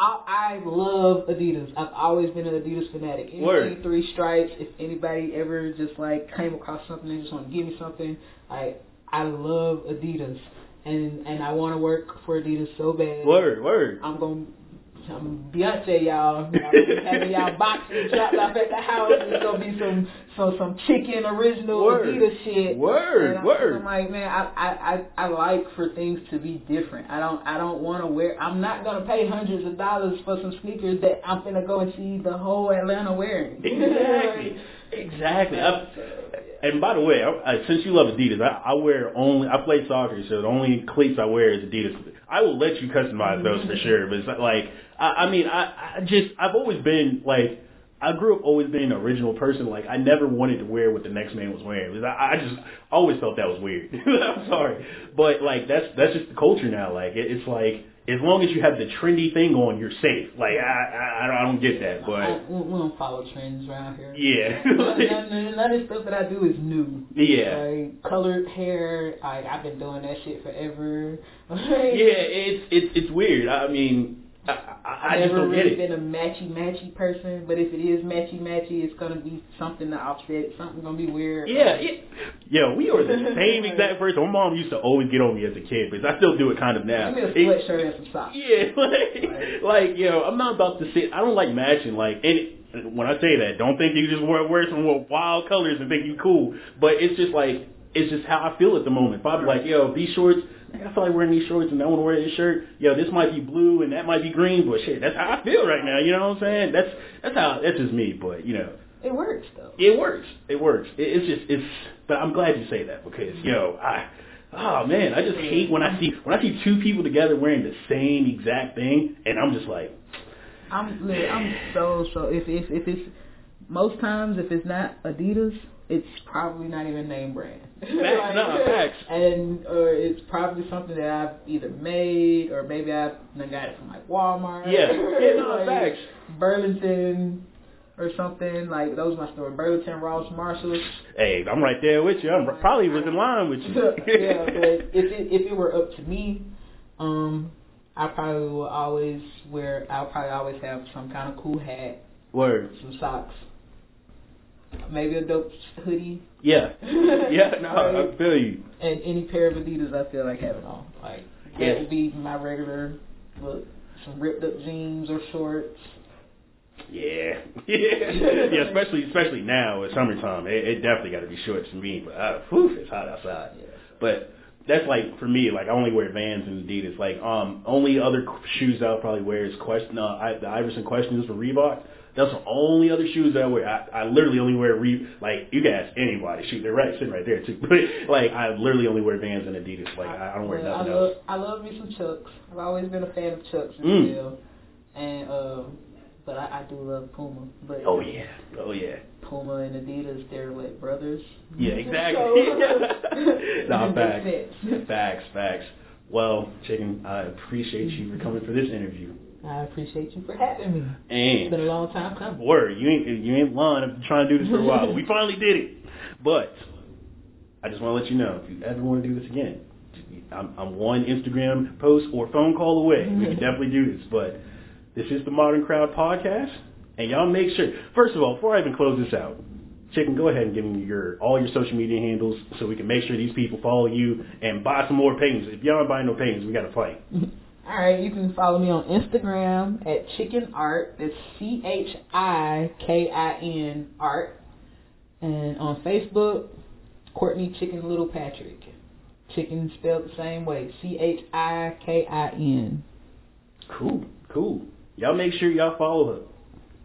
I, I love Adidas. I've always been an Adidas fanatic. Anything Word. three stripes. If anybody ever just like came across something and just want to give me something, I I love Adidas, and and I want to work for Adidas so bad. Word, word. I'm gonna. I'm Beyonce, y'all. I'm having y'all boxing dropped off at the house. It's gonna be some some some Chikin original Word. Adidas shit. Word, I'm, word. I'm like, man, I, I I I like for things to be different. I don't I don't want to wear. I'm not gonna pay hundreds of dollars for some sneakers that I'm gonna go and see the whole Atlanta wearing. Exactly. Exactly. I, and by the way, I, I, since you love Adidas, I, I wear only. I play soccer, so the only cleats I wear is Adidas. I will let you customize those for sure. But it's not like, I, I mean, I, I just, I've always been like, I grew up always being an original person. Like, I never wanted to wear what the next man was wearing. I, I just always felt that was weird. I'm sorry, but like that's that's just the culture now. Like, it, it's like as long as you have the trendy thing on, you're safe. Like, I, I, I don't- I don't get that, but we we don't follow trends around here. yeah. none, none, none of the stuff that I do is new. Yeah. Like colored hair, like I've been doing that shit forever. Yeah, it's it's it's weird. I mean, I, I, I I've just never don't get really it. been a matchy matchy person, but if it is matchy matchy, it's gonna be something to offset. Something gonna be weird. Yeah, it, yo, we are the same exact person. My mom used to always get on me as a kid, because I still do it kind of now. Give me a sweatshirt and some socks. yeah, like, like, yo, I'm not about to sit. I don't like matching. Like, and when I say that, don't think you just wear wear some wild colors and think you cool. But it's just like it's just how I feel at the moment. If I'm like, yo, these shorts, I feel like wearing these shorts and I want to wear this shirt. Yo, this might be blue and that might be green, but shit, that's how I feel right now. You know what I'm saying? That's that's how that's just me. But you know, It works though. it works. It works. It, it's just it's. But I'm glad you say that because yo, I. Oh man, I just hate when I see when I see two people together wearing the same exact thing, and I'm just like, I'm look, I'm so so if if if it's most times if it's not Adidas, it's probably not even name brand. Facts, no, facts. And or it's probably something that I've either made or maybe I've got it from like Walmart. Yeah. Yeah, no, like facts. Burlington or something like those my store. Burlington, Ross, Marshalls. hey, I'm right there with you. I'm probably was in line with you. yeah, but if it if it were up to me, um, I probably will always wear. I'll probably always have some kind of cool hat, Word. some socks, maybe a dope hoodie, Yeah. Yeah. No, I feel you. and any pair of Adidas I feel like having on. Like that Yes. would be my regular look. Some ripped up jeans or shorts. Yeah. yeah. Especially especially now it's summertime. It, it definitely got to be shorts for me. But uh, whew, it's hot outside. Yeah. But that's like for me. Like I only wear Vans and Adidas. Like um, only other shoes I'll probably wear is Question. Uh, I, the Iverson Questions for Reebok. That's the only other shoes that I wear. I, I literally only wear Re. Like you can ask anybody. Shoot, they're right sitting right there too. But like I literally only wear Vans and Adidas. Like I, I don't wear Well, nothing I love else. I love me some Chucks. I've always been a fan of Chucks and Mm. still. And um but I, I do love Puma. But Oh yeah. Oh yeah. Puma and Adidas, they're like brothers. Yeah, exactly. Nah, facts. Facts, facts. Well, Chikin, I appreciate you for coming for this interview. I appreciate you for having me. And It's been a long time coming. word, you ain't you ain't lying. I've been trying to do this for a while. we finally did it. But I just want to let you know if you ever want to do this again, I'm, I'm one Instagram post or phone call away. We can definitely do this. But this is the Modern CRWD podcast, and y'all make sure. First of all, before I even close this out, Chikin, go ahead and give me your all your social media handles so we can make sure these people follow you and buy some more paintings. If y'all don't buy no paintings, we got to fight. All right, you can follow me on Instagram at Chikin Art. That's C H I K I N Art. And on Facebook, Courtney Chikin Little Patrick. Chikin spelled the same way. C H I K I N. Cool, cool. Y'all make sure y'all follow her.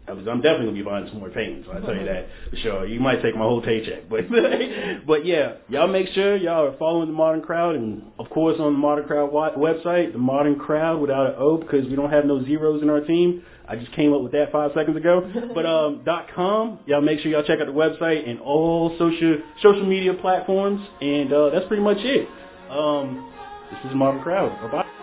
I'm definitely gonna be buying some more paintings. I tell you that for sure. You might take my whole paycheck, but but yeah, y'all make sure y'all are following the Modern CRWD, and of course on the Modern CRWD website, the Modern CRWD without an O because we don't have no zeros in our team. I just came up with that five seconds ago. But um, dot com, y'all make sure y'all check out the website and all social social media platforms, and uh, that's pretty much it. Um, this is Modern CRWD. Bye bye.